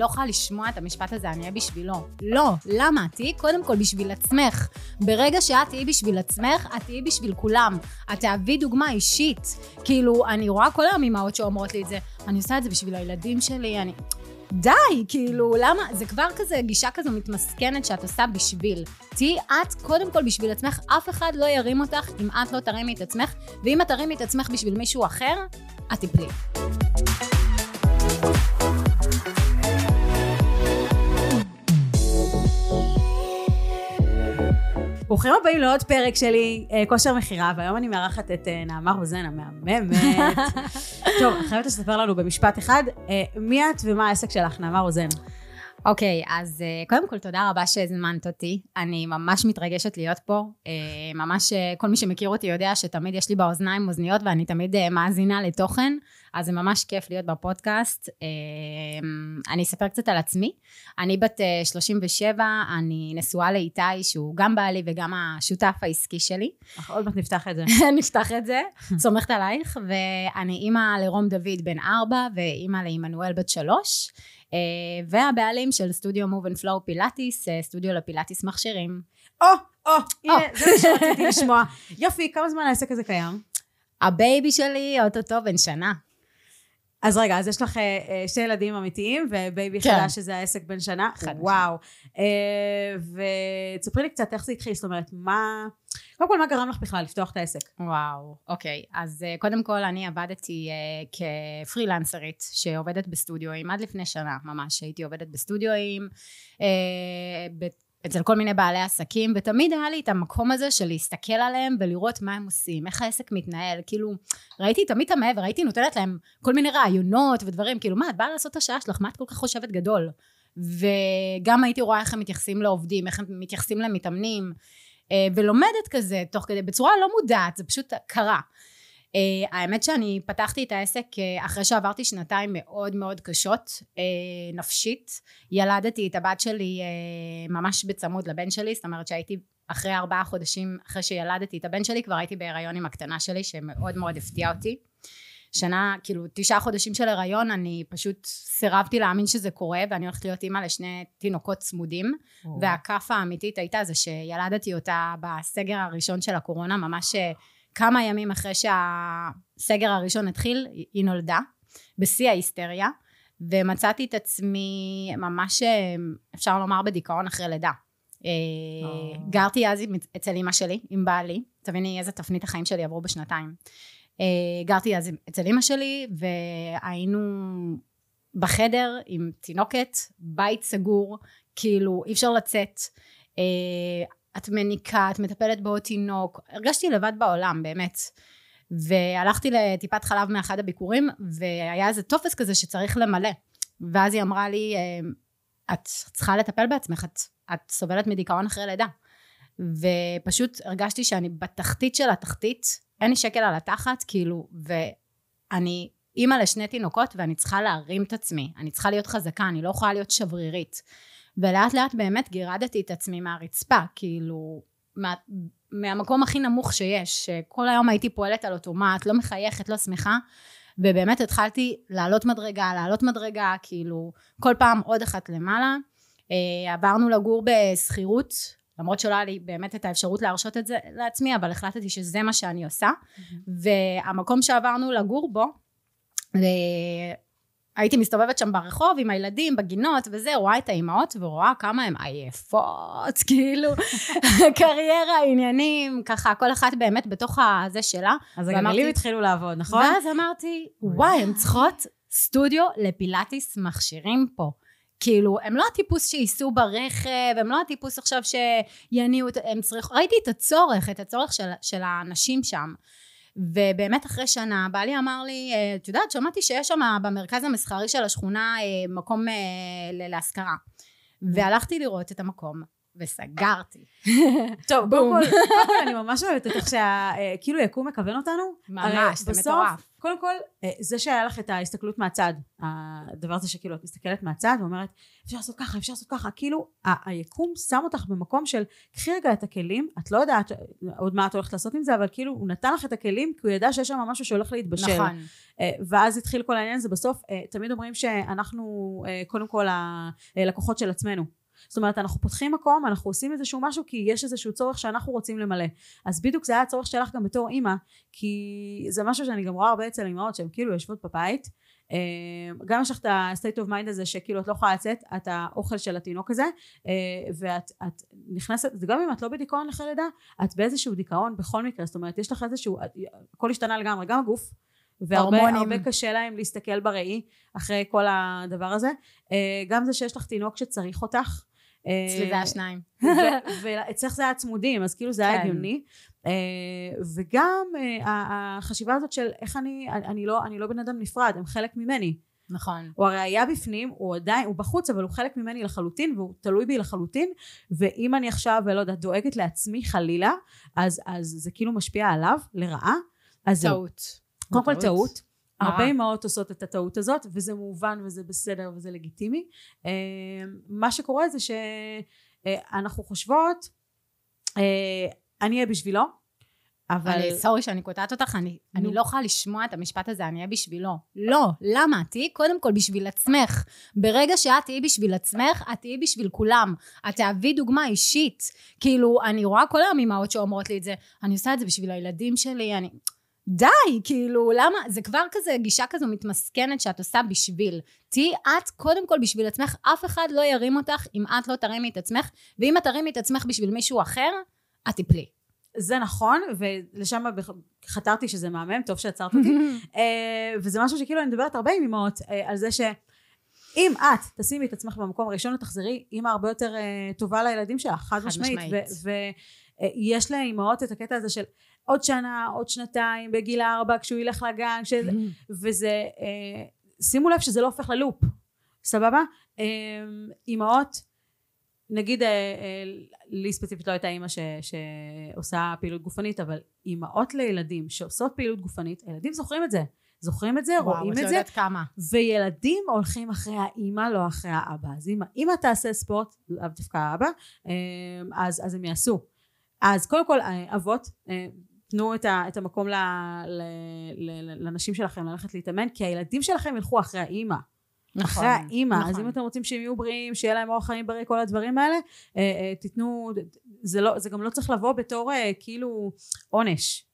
לא יכולה לשמוע את המשפט הזה, אני אהיה בשבילו. לא, למה? תהיי קודם כל בשביל עצמך. ברגע שאת תהיי בשביל עצמך, את תהיי בשביל כולם. את תהווי דוגמה אישית. כאילו, אני רואה כל היום אמהות שאומרות לי את זה, אני עושה את זה בשביל הילדים שלי, אני... די, כאילו, למה? זה כבר כזה גישה כזו מתמסכנת שאת עושה בשביל. תהיי את קודם כל בשביל עצמך, אף אחד לא ירים אותך אם את לא תרימי את עצמך, ואם את תרימי את עצמך בשביל מישהו אחר, את תיפלי. ברוכים הבאים לעוד פרק שלי, אה, כושר מכירה, והיום אני מארחת את אה, נעמה רוזן המהממת. טוב, חייבת לספר לנו במשפט אחד, אה, מי את ומה העסק שלך, נעמה רוזן? אוקיי, okay, אז uh, קודם כל תודה רבה שהזמנת אותי. אני ממש מתרגשת להיות פה. Uh, ממש uh, כל מי שמכיר אותי יודע שתמיד יש לי באוזניים אוזניות ואני תמיד מאזינה לתוכן, אז זה ממש כיף להיות בפודקאסט. אני אספר קצת על עצמי. אני בת uh, 37, אני נשואה לאיתי שהוא גם בעלי וגם השותף העסקי שלי. עוד מעט נפתח את זה. נפתח את זה, סומכת עלייך. ואני אימא לרום דוד בן 4 ואימא לעמנואל בת 3. אה, והבעלים של סטודיו Move and Flow פילאטיס, אה, סטודיו לפילאטיס מכשירים. או, או, הנה, זה מה שרציתי לשמוע. יופי, כמה זמן העסק הזה קיים? ה baby שלי אוטוטו בן שנה. אז רגע, אז יש לך אה, שני ילדים אמיתיים, ו baby כן. חדש שזה העסק בן שנה. חד וואו. ותספרי לי קצת איך זה התחיל, זאת אומרת, מה... קודם כל, מה גרם לך בכלל לפתוח את העסק? וואו, אוקיי. אז uh, קודם כל, אני עבדתי כפרילנסרית שעובדת בסטודיואים עד לפני שנה ממש. הייתי עובדת בסטודיואים, uh, אצל כל מיני בעלי עסקים, ותמיד היה לי את המקום הזה של להסתכל עליהם ולראות מה הם עושים, איך העסק מתנהל, כאילו, ראיתי תמיד את המעבר, הייתי נותנת להם כל מיני רעיונות ודברים, כאילו, מה, את באה לעשות את השעה שלך, מה את כל כך חושבת גדול? וגם הייתי רואה איך הם מתייחסים לעובדים, איך הם מתייחסים למתאמנים, אה, ולומדת כזה תוך כדי, בצורה לא מודעת, זה פשוט קרה. Uh, האמת שאני פתחתי את העסק uh, אחרי שעברתי שנתיים מאוד מאוד קשות uh, נפשית. ילדתי את הבת שלי uh, ממש בצמוד לבן שלי זאת אומרת שהייתי אחרי ארבעה חודשים אחרי שילדתי את הבן שלי כבר הייתי בהיריון עם הקטנה שלי שמאוד מאוד הפתיע אותי. שנה, כאילו תשעה חודשים של הריון, אני פשוט סירבתי להאמין שזה קורה, ואני הולכת להיות אימא לשני תינוקות צמודים, oh. והכאפה האמיתית הייתה זה שילדתי אותה בסגר הראשון של הקורונה, ממש כמה ימים אחרי שהסגר הראשון התחיל, היא נולדה, בשיא ההיסטריה, ומצאתי את עצמי ממש, אה, אפשר לומר, בדיכאון אחרי לידה. Oh. גרתי אז אצל אימא שלי, עם בעלי, תביני איזה תפנית החיים שלי עברו בשנתיים. גרתי אז אצל אימא שלי והיינו בחדר עם תינוקת, בית סגור, כאילו אי אפשר לצאת. את מניקה, את מטפלת בעוד תינוק, הרגשתי לבד בעולם באמת. והלכתי לטיפת חלב מאחד הביקורים והיה איזה טופס כזה שצריך למלא. ואז היא אמרה לי, אה, את צריכה לטפל בעצמך, את, את סובלת מדיכאון אחרי לידה. ופשוט הרגשתי שאני בתחתית של התחתית אין לי שקל על התחת, כאילו, ואני אימא לשני תינוקות ואני צריכה להרים את עצמי, אני צריכה להיות חזקה, אני לא יכולה להיות שברירית. ולאט לאט באמת גירדתי את עצמי מהרצפה, כאילו, מה, מהמקום הכי נמוך שיש, שכל היום הייתי פועלת על אוטומט, לא מחייכת, לא שמחה, ובאמת התחלתי לעלות מדרגה, לעלות מדרגה, כאילו, כל פעם עוד אחת למעלה. אה, עברנו לגור בשכירות למרות שלא היה לי באמת את האפשרות להרשות את זה לעצמי, אבל החלטתי שזה מה שאני עושה. והמקום שעברנו לגור בו, הייתי מסתובבת שם ברחוב עם הילדים, בגינות וזה, רואה את האימהות ורואה כמה הן עייפות, כאילו, קריירה, עניינים, ככה, כל אחת באמת בתוך הזה שלה. אז הגלגלים התחילו לעבוד, נכון? ואז אמרתי, וואי, הן צריכות סטודיו לפילאטיס מכשירים פה. כאילו, הם לא הטיפוס שייסעו ברכב, הם לא הטיפוס עכשיו שיניעו, הם צריכים, ראיתי את הצורך, את הצורך של, של האנשים שם. ובאמת אחרי שנה בעלי אמר לי, אה, את יודעת, שמעתי שיש שם במרכז המסחרי של השכונה אה, מקום אה, להשכרה. והלכתי לראות את המקום, וסגרתי. טוב, כל, קודם כל אני ממש אוהבת איך שכאילו יקום מכוון אותנו. ממש, זה מטורף. קודם כל, אה, זה שהיה לך את ההסתכלות מהצד, הדבר הזה שכאילו את מסתכלת מהצד ואומרת, אפשר לעשות ככה, אפשר לעשות ככה, כאילו היקום שם אותך במקום של, קחי רגע את הכלים, את לא יודעת עוד מה את הולכת לעשות עם זה, אבל כאילו הוא נתן לך את הכלים, כי הוא ידע שיש שם משהו שהולך להתבשל. נכון. אה, ואז התחיל כל העניין הזה בסוף אה, תמיד אומרים שאנחנו אה, קודם כל הלקוחות של עצמנו זאת אומרת אנחנו פותחים מקום אנחנו עושים איזשהו משהו כי יש איזשהו צורך שאנחנו רוצים למלא אז בדיוק זה היה הצורך שלך גם בתור אימא כי זה משהו שאני גם רואה הרבה אצל אימהות שהן כאילו יושבות בבית אה, גם יש לך את ה-state of mind הזה שכאילו את לא יכולה לצאת את האוכל של התינוק הזה אה, ואת את נכנסת גם אם את לא בדיכאון אחרי לידה את באיזשהו דיכאון בכל מקרה זאת אומרת יש לך איזשהו הכל השתנה לגמרי גם הגוף והרבה. הרבה קשה להם להסתכל בראי אחרי כל הדבר הזה. אה, גם זה שיש לך תינוק שצריך אותך. אצלי זה היה שניים. ואצלך זה היה צמודים, אז כאילו זה היה כן. הגיוני. אה, וגם אה, החשיבה הזאת של איך אני, אני לא, אני לא בן אדם נפרד, הם חלק ממני. נכון. הוא הרי היה בפנים, הוא עדיין, הוא בחוץ, אבל הוא חלק ממני לחלוטין, והוא תלוי בי לחלוטין, ואם אני עכשיו, לא יודעת, דואגת לעצמי חלילה, אז, אז זה כאילו משפיע עליו, לרעה. אז. טעות. קודם כל טעות. הרבה אמהות עושות את הטעות הזאת, וזה מובן וזה בסדר וזה לגיטימי. אה, מה שקורה זה שאנחנו חושבות, אה, אני אהיה בשבילו, אבל... אבל סורי שאני קוטעת אותך, אני, אני. לא יכולה לשמוע את המשפט הזה, אני אהיה בשבילו. לא, למה? תהיי קודם כל בשביל עצמך. ברגע שאת תהיי בשביל עצמך, את תהיי בשביל כולם. את תהווי דוגמה אישית. כאילו, אני רואה כל היום אמהות שאומרות לי את זה, אני עושה את זה בשביל הילדים שלי, אני... די, כאילו, למה? זה כבר כזה גישה כזו מתמסכנת שאת עושה בשביל. תהיי את קודם כל בשביל עצמך, אף אחד לא ירים אותך אם את לא תרימי את עצמך, ואם את תרימי את עצמך בשביל מישהו אחר, את תיפלי. זה נכון, ולשם חתרתי שזה מהמם, טוב שעצרת אותי. אה, וזה משהו שכאילו אני מדברת הרבה עם אמהות אה, על זה שאם את תשימי את עצמך במקום הראשון ותחזרי אימא הרבה יותר אה, טובה לילדים שלך, חד חד משמעית. משמעית. ויש לאימהות את הקטע הזה של עוד שנה, עוד שנתיים, בגיל ארבע, כשהוא ילך לגן, כש... וזה, אה, שימו לב שזה לא הופך ללופ, סבבה? אה, אימהות, נגיד, אה, אה, לי ספציפית לא הייתה אימא ש, שעושה פעילות גופנית, אבל אימהות לילדים שעושות פעילות גופנית, הילדים זוכרים את זה. זוכרים את זה, רואים את את לא זה, יודעת כמה. וילדים הולכים אחרי האימא, לא אחרי האבא. אז אם האימא תעשה ספורט, לאו דווקא האבא, אז, אז הם יעשו. אז קודם כל, אבות, תנו את, ה, את המקום ל, ל, ל, לנשים שלכם ללכת להתאמן, כי הילדים שלכם ילכו אחרי האימא. אחרי האימא. אז נכון. אם אתם רוצים שהם יהיו בריאים, שיהיה להם אורח חיים בריא, כל הדברים האלה, אה, אה, תיתנו, זה, לא, זה גם לא צריך לבוא בתור אה, כאילו עונש.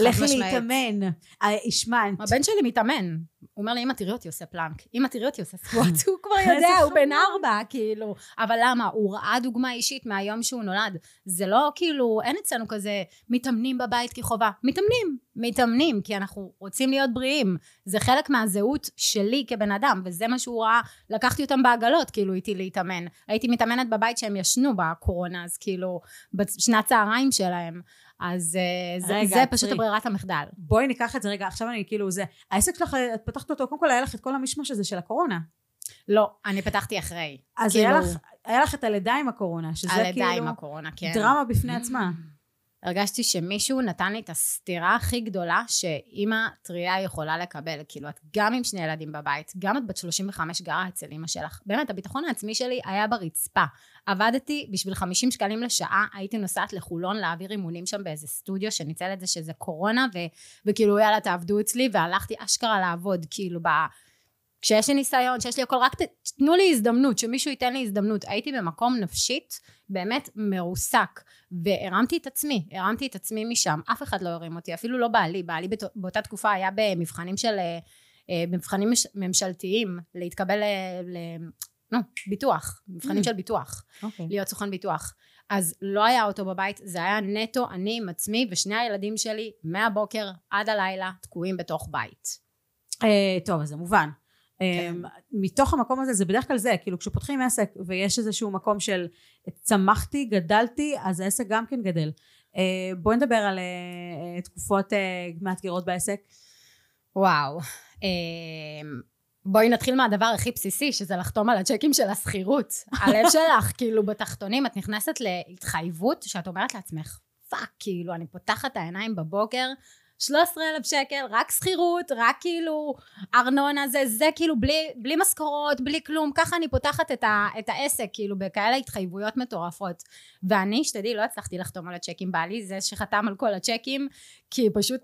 לכי. להתאמן, אה, השמנת. הבן שלי מתאמן. הוא אומר לי, אמא תראי אותי עושה פלנק. אמא תראי אותי עושה סקווט. הוא כבר יודע, הוא בן. ארבע, כאילו. אבל למה? הוא ראה דוגמה אישית מהיום שהוא נולד. זה לא כאילו, אין אצלנו כזה מתאמנים בבית כחובה. מתאמנים. מתאמנים, כי אנחנו רוצים להיות בריאים. זה חלק מהזהות שלי כבן אדם, וזה מה שהוא ראה. לקחתי אותם בעגלות, כאילו, איתי להתאמן. הייתי מתאמנת בבית שהם ישנו בקורונה, אז כאילו, בשנת צהריים שלהם. אז אה, זה, רגע, זה פשוט עצרי. הברירת המחדל. בואי ניקח את זה רגע, עכשיו אני כאילו זה, העסק שלך, את פתחת אותו, קודם כל היה לך את כל המשמש הזה של הקורונה. לא, אני פתחתי אחרי. אז כאילו- היה, לך, היה לך את הלידה עם הקורונה, שזה הלידה כאילו עם הקורונה, כן. דרמה בפני עצמה. הרגשתי שמישהו נתן לי את הסתירה הכי גדולה שאימא טריה יכולה לקבל. כאילו, את גם עם שני ילדים בבית, גם את בת 35 גרה אצל אימא שלך. באמת, הביטחון העצמי שלי היה ברצפה. עבדתי בשביל 50 שקלים לשעה, הייתי נוסעת לחולון להעביר אימונים שם באיזה סטודיו שניצל את זה שזה קורונה, ו- וכאילו, יאללה, תעבדו אצלי, והלכתי אשכרה לעבוד, כאילו, ב... כשיש לי ניסיון, שיש לי הכל, רק ת, תנו לי הזדמנות, שמישהו ייתן לי הזדמנות. הייתי במקום נפשית באמת מרוסק, והרמתי את עצמי, הרמתי את עצמי משם, אף אחד לא הרים אותי, אפילו לא בעלי, בעלי באותה תקופה היה במבחנים של, אה, אה, במבחנים מש, ממשלתיים, להתקבל ל... ל נו, ביטוח, מבחנים Mm. של ביטוח, אוקיי. להיות סוכן ביטוח. אז לא היה אוטו בבית, זה היה נטו אני עם עצמי ושני הילדים שלי מהבוקר עד הלילה תקועים בתוך בית. אה, טוב, אז זה מובן. כן. אה, מתוך המקום הזה, זה בדרך כלל זה, כאילו כשפותחים עסק ויש איזשהו מקום של צמחתי, גדלתי, אז העסק גם כן גדל. אה, בואי נדבר על אה, אה, תקופות מאתגרות בעסק. וואו. אמ, בואי נתחיל מהדבר הכי בסיסי, שזה לחתום על הצ'קים של השכירות. הלב שלך, כאילו, בתחתונים, את נכנסת להתחייבות שאת אומרת לעצמך, fuck, כאילו, אני פותחת את העיניים בבוקר, 13 אלף שקל, רק שכירות, רק כאילו ארנונה, זה, זה כאילו בלי, בלי משכורות, בלי כלום, ככה אני פותחת את, ה, את העסק, כאילו בכאלה התחייבויות מטורפות. ואני, שתדעי, לא הצלחתי לחתום על הצ'קים, בעלי זה שחתם על כל הצ'קים, כי פשוט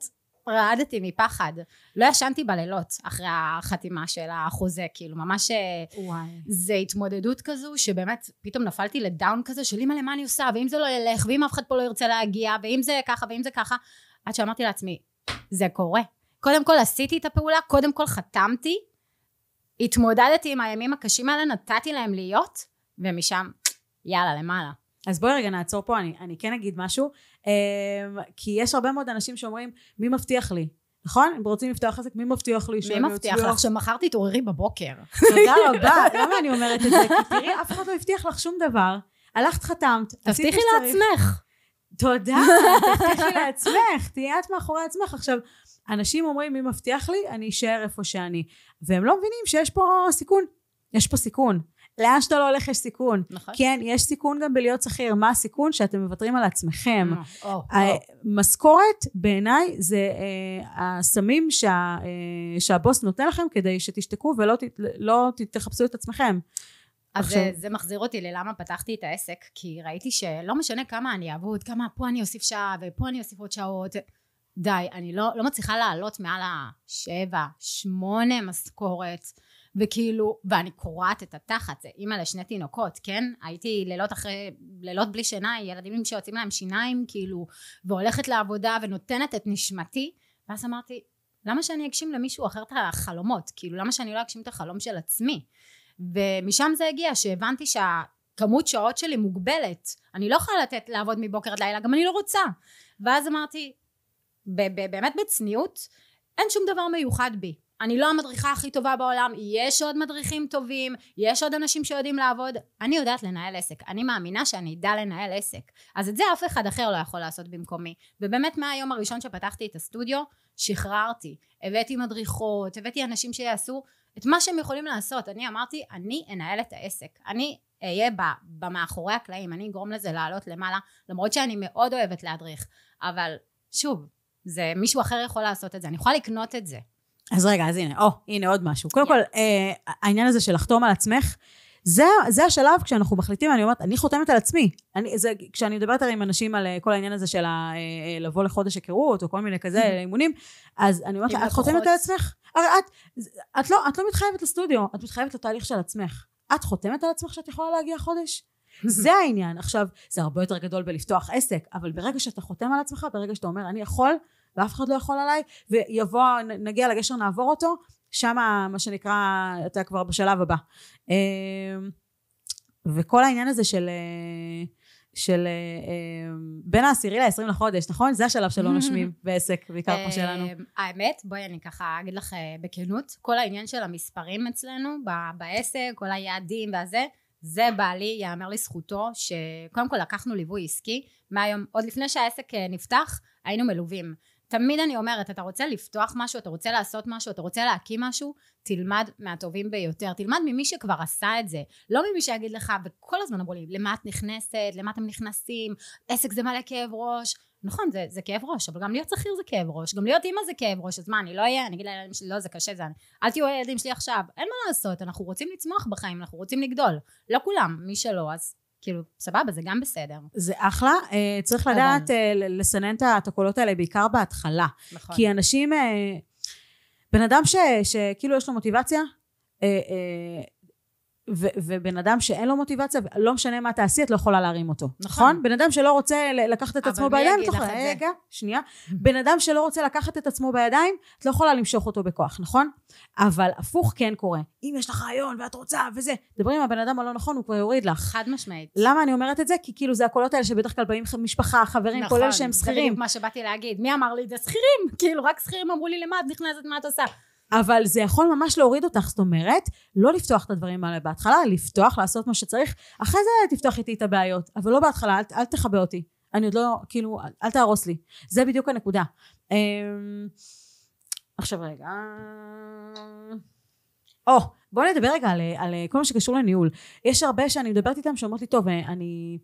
רעדתי מפחד. לא ישנתי בלילות אחרי החתימה של החוזה, כאילו ממש... אה, וואי. זה התמודדות כזו שבאמת פתאום נפלתי לדאון כזה של אימא למה אני עושה, ואם זה לא ילך, ואם אף אחד פה לא ירצה להגיע, ואם זה ככה, ואם זה ככה, עד שאמרתי לעצמי, זה קורה. קודם כל עשיתי את הפעולה, קודם כל חתמתי, התמודדתי עם הימים הקשים האלה, נתתי להם להיות, ומשם, יאללה, למעלה. אז בואי רגע נעצור פה, אני, אני כן אגיד משהו, אמ, כי יש הרבה מאוד אנשים שאומרים, מי מבטיח לי? נכון? אם רוצים לפתוח עסק, מי מבטיח לי מי מבטיח לך שמחר תתעוררי בבוקר? תודה רבה. למה אני אומרת את זה? כי תראי, אף אחד לא הבטיח לך שום דבר. הלכת, חתמת. תבטיחי לעצמך. תודה, תבטיחי לעצמך, תהיי את מאחורי עצמך. עכשיו, אנשים אומרים, מי מבטיח לי? אני אשאר איפה שאני. והם לא מבינים שיש פה סיכון. יש פה סיכון. לאן שאתה לא הולך יש סיכון. נכון. כן, יש סיכון גם בלהיות שכיר. מה הסיכון? שאתם מוותרים על עצמכם. Oh, oh. משכורת בעיניי זה אה, הסמים שה, אה, שהבוס נותן לכם כדי שתשתקו ולא ת, לא תחפשו את עצמכם. אז עכשיו... זה, זה מחזיר אותי ללמה פתחתי את העסק, כי ראיתי שלא משנה כמה אני אעבוד, כמה פה אני אוסיף שעה ופה אני אוסיף עוד שעות, די, אני לא, לא מצליחה לעלות מעל השבע, שמונה משכורת. וכאילו, ואני קורעת את התחת, זה אימא לשני תינוקות, כן? הייתי לילות אחרי, לילות בלי שינה, ילדים שיוצאים להם שיניים, כאילו, והולכת לעבודה ונותנת את נשמתי, ואז אמרתי, למה שאני אגשים למישהו אחר את החלומות? כאילו, למה שאני לא אגשים את החלום של עצמי? ומשם זה הגיע, שהבנתי שהכמות שעות שלי מוגבלת, אני לא יכולה לתת לעבוד מבוקר עד לילה, גם אני לא רוצה. ואז אמרתי, באמת בצניעות, אין שום דבר מיוחד בי. אני לא המדריכה הכי טובה בעולם, יש עוד מדריכים טובים, יש עוד אנשים שיודעים לעבוד, אני יודעת לנהל עסק, אני מאמינה שאני אדע לנהל עסק, אז את זה אף אחד אחר לא יכול לעשות במקומי, ובאמת מהיום הראשון שפתחתי את הסטודיו, שחררתי, הבאתי מדריכות, הבאתי אנשים שיעשו את מה שהם יכולים לעשות, אני אמרתי, אני אנהל את העסק, אני אהיה במאחורי הקלעים, אני אגרום לזה לעלות למעלה, למרות שאני מאוד אוהבת להדריך, אבל שוב, זה מישהו אחר יכול לעשות את זה, אני יכולה לקנות את זה. אז רגע, אז הנה, או, הנה עוד משהו. קודם כל, אה, העניין הזה של לחתום על עצמך, זה, זה השלב כשאנחנו מחליטים, אני אומרת, אני חותמת על עצמי. אני, זה, כשאני מדברת עם אנשים על אה, כל העניין הזה של ה, אה, לבוא לחודש היכרות, או כל מיני כזה mm-hmm. אימונים, אז אני אומרת לה, את חותמת על עצמך? הרי את, את, לא, את לא מתחייבת לסטודיו, את מתחייבת לתהליך של עצמך. את חותמת על עצמך שאת יכולה להגיע חודש? זה העניין. עכשיו, זה הרבה יותר גדול בלפתוח עסק, אבל ברגע שאתה חותם על עצמך, ברגע שאתה אומר, אני יכול, ואף אחד לא יכול עליי, ויבוא, נגיע לגשר נעבור אותו, שם מה שנקרא, אתה כבר בשלב הבא. אמ, וכל העניין הזה של... של בין העשירי לעשרים לחודש, נכון? זה השלב שלא נושמים בעסק, בעיקר כמו שלנו. אמ, האמת, בואי אני ככה אגיד לך אה, בכנות, כל העניין של המספרים אצלנו בעסק, כל היעדים והזה, זה בעלי, יאמר לזכותו, שקודם כל לקחנו ליווי עסקי, מהיום, עוד לפני שהעסק אה, נפתח, היינו מלווים. תמיד אני אומרת, אתה רוצה לפתוח משהו, אתה רוצה לעשות משהו, אתה רוצה להקים משהו, תלמד מהטובים ביותר. תלמד ממי שכבר עשה את זה. לא ממי שיגיד לך, וכל הזמן אמרו לי, למה את נכנסת, למה אתם נכנסים, עסק זה מלא כאב ראש. נכון, זה, זה כאב ראש, אבל גם להיות שכיר זה כאב ראש, גם להיות אימא זה כאב ראש, אז מה, אני לא אהיה, אני אגיד לילדים שלי, לא, זה קשה, זה... אל תהיו הילדים שלי עכשיו. אין מה לעשות, אנחנו רוצים לצמוח בחיים, אנחנו רוצים לגדול. לא כולם, מי שלא, אז כאילו, סבבה, זה גם בסדר. זה אחלה. אה, צריך לדעת אה, לסנן את הקולות האלה, בעיקר בהתחלה. נכון. כי אנשים... אה, בן אדם שכאילו יש לו מוטיבציה, ו- ובן אדם שאין לו מוטיבציה, לא משנה מה תעשי, את לא יכולה להרים אותו. נכון. נכון? בן אדם שלא רוצה לקחת את עצמו בידיים, את לא יכולה... רגע, שנייה. בן אדם שלא רוצה לקחת את עצמו בידיים, את לא יכולה למשוך אותו בכוח, נכון? אבל הפוך כן קורה. אם יש לך רעיון ואת רוצה וזה, דברי עם הבן אדם הלא נכון, הוא כבר יוריד לך. חד משמעית. למה אני אומרת את זה? כי כאילו זה הקולות האלה שבדרך כלל באים משפחה, חברים, נכון, כולל שהם שכירים. נכון, זה בדיוק מה שבאתי להגיד. מי אמר לי את זה? שכירים. כאילו, רק שכירים אמרו לי, למה את נכנסת, מה את עושה? אבל זה יכול ממש להוריד אותך, זאת אומרת, לא לפתוח את הדברים האלה בהתחלה, לפתוח, לעשות מה שצריך, אחרי זה תפתוח איתי את הבעיות, אבל לא בהתחלה, אל, אל תכבה אותי. אני עוד לא, כאילו, אל תהרוס לי. זה בדיוק הנקודה. אמ, עכשיו רגע. או, בואו נדבר רגע על, על כל מה שקשור לניהול. יש הרבה שאני מדברת איתם שאומרות לי, טוב, אני...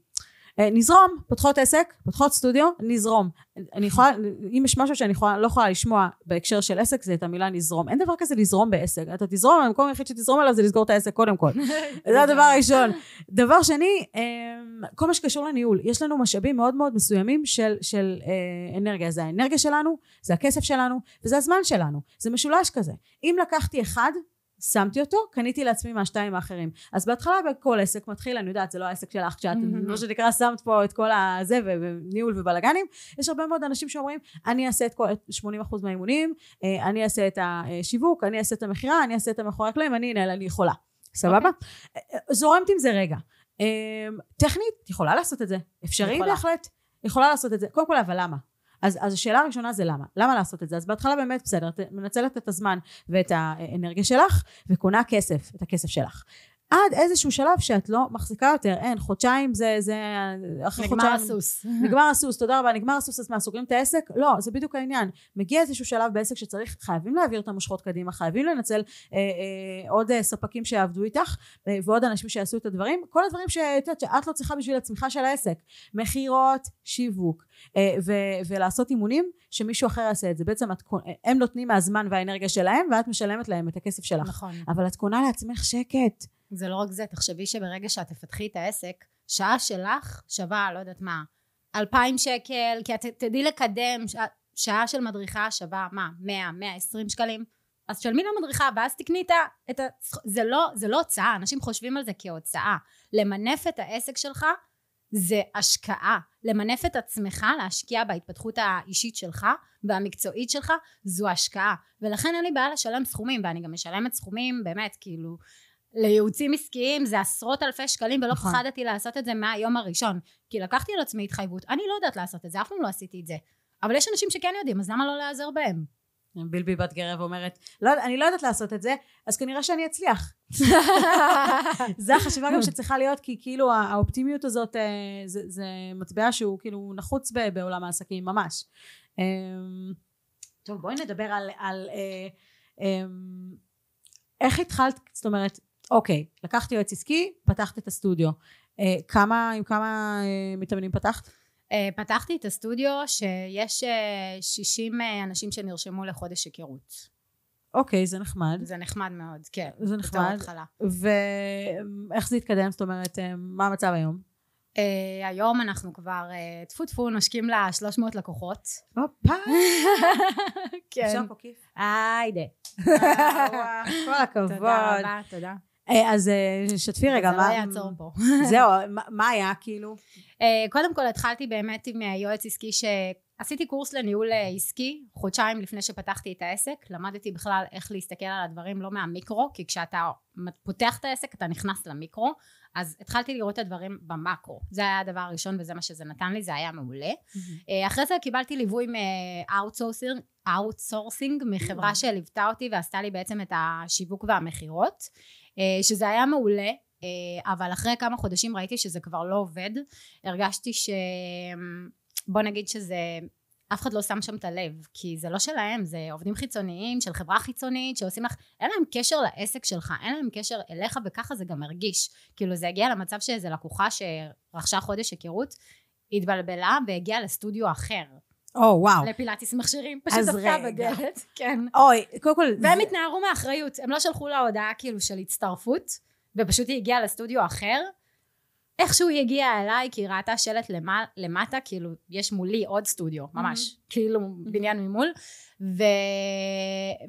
אה, נזרום, פותחות עסק, פותחות סטודיו, נזרום. אני יכולה, אם יש משהו שאני יכולה, לא יכולה לשמוע בהקשר של עסק, זה את המילה נזרום. אין דבר כזה לזרום בעסק. אתה תזרום, המקום היחיד שתזרום עליו זה לסגור את העסק קודם כל. זה הדבר הראשון. דבר שני, אמ, כל מה שקשור לניהול. יש לנו משאבים מאוד מאוד מסוימים של, של אה, אנרגיה. זה האנרגיה שלנו, זה הכסף שלנו, וזה הזמן שלנו. זה משולש כזה. אם לקחתי אחד, שמתי אותו, קניתי לעצמי מהשתיים האחרים. אז בהתחלה בכל עסק מתחיל, אני יודעת, זה לא העסק שלך, כשאת, מה שנקרא, שמת פה את כל הזה, וניהול ובלאגנים, יש הרבה מאוד אנשים שאומרים, אני אעשה את כל, 80% מהאימונים, אה, אני אעשה את השיווק, אני אעשה את המכירה, אני אעשה את המאחורי הקלעים, אני אנהל, אני יכולה. סבבה? אוקיי. אה, זורמת עם זה רגע. אה, טכנית, יכולה לעשות את זה. אפשרי. בהחלט. יכולה לעשות את זה. קודם כל, אבל למה? אז, אז השאלה הראשונה זה למה? למה לעשות את זה? אז בהתחלה באמת בסדר, את מנצלת את הזמן ואת האנרגיה שלך וקונה כסף, את הכסף שלך. עד איזשהו שלב שאת לא מחזיקה יותר, אין, חודשיים זה, זה, אחרי נגמר חודשיים... נגמר הסוס. נגמר הסוס, תודה רבה, נגמר הסוס, אז מה, סוגרים את העסק? לא, זה בדיוק העניין. מגיע איזשהו שלב בעסק שצריך, חייבים להעביר את המושכות קדימה, חייבים לנצל אה, אה, עוד אה, ספקים שיעבדו איתך, אה, ועוד אנשים שיעשו את הדברים, כל הדברים שאת, שאת לא צריכה בשביל הצמיחה של העסק. מכירות, שיווק, אה, ו- ולעשות אימונים, שמישהו אחר יעשה את זה. בעצם את, הם נותנים מהזמן והאנרגיה שלהם, ואת משלמת להם את הכסף שלך. נכון. אבל את קונה לעצמך שקט. זה לא רק זה, תחשבי שברגע שאת תפתחי את העסק, שעה שלך שווה, לא יודעת מה, אלפיים שקל, כי את תדעי לקדם, שעה, שעה של מדריכה שווה, מה, מאה, מאה עשרים שקלים? אז תשלמי למדריכה ואז תקני את ה... זה לא, זה לא הוצאה, אנשים חושבים על זה כהוצאה. למנף את העסק שלך זה השקעה. למנף את עצמך, להשקיע בהתפתחות האישית שלך והמקצועית שלך, זו השקעה. ולכן אין לי בעיה לשלם סכומים, ואני גם משלמת סכומים, באמת, כאילו, לייעוצים עסקיים זה עשרות אלפי שקלים ולא נכון. פחדתי לעשות את זה מהיום הראשון. כי לקחתי על עצמי התחייבות. אני לא יודעת לעשות את זה אף פעם לא עשיתי את זה. אבל יש אנשים שכן יודעים אז למה לא להיעזר בהם? בלבי בת גרב אומרת לא, אני לא יודעת לעשות את זה אז כנראה שאני אצליח. זה החשיבה גם שצריכה להיות כי כאילו האופטימיות הזאת אה, זה, זה מטבע שהוא כאילו נחוץ בעולם העסקים ממש. אמ, טוב בואי נדבר על, על אה, אמ, איך התחלת זאת אומרת אוקיי, לקחתי יועץ עסקי, פתחת את הסטודיו. אה, כמה, עם כמה אה, מתאמנים פתחת? אה, פתחתי את הסטודיו שיש 60 אנשים שנרשמו לחודש היכרות. אוקיי, זה נחמד. זה נחמד מאוד, כן. זה נחמד. ואיך זה התקדם? זאת אומרת, מה המצב היום? Uh, היום אנחנו כבר uh, טפו טפו נושקים ל-300 לקוחות. הופה! כן. אפשר פה כיף? היידה. כל הכבוד. תודה רבה, תודה. אה, אז אה, שתפי רגע, מה... זה לא יעצור פה. זהו, מה היה כאילו? אה, קודם כל התחלתי באמת עם יועץ עסקי שעשיתי קורס לניהול עסקי חודשיים לפני שפתחתי את העסק. למדתי בכלל איך להסתכל על הדברים לא מהמיקרו כי כשאתה פותח את העסק אתה נכנס למיקרו. אז התחלתי לראות את הדברים במאקרו זה היה הדבר הראשון וזה מה שזה נתן לי זה היה מעולה. אחרי זה קיבלתי ליווי מ outsourcing מחברה שליוותה אותי ועשתה לי בעצם את השיווק והמכירות שזה היה מעולה אה, אבל אחרי כמה חודשים ראיתי שזה כבר לא עובד. הרגשתי ש... בוא נגיד שזה אף אחד לא שם שם את הלב כי זה לא שלהם זה עובדים חיצוניים של חברה חיצונית שעושים לך אין להם קשר לעסק שלך אין להם קשר אליך וככה זה גם מרגיש. כאילו זה הגיע למצב שאיזה לקוחה שרכשה חודש היכרות התבלבלה והגיעה לסטודיו אחר או oh, וואו. לפילאטיס מכשירים, פשוט דפקה בדלת, כן. אוי, קודם כל... והם זה... התנערו מאחריות, הם לא שלחו לה הודעה כאילו של הצטרפות, ופשוט היא הגיעה לסטודיו אחר. איכשהו היא הגיעה אליי, כי היא ראתה שלט למע... למטה, כאילו, יש מולי עוד סטודיו, ממש, mm-hmm. כאילו, בניין ממול. ו...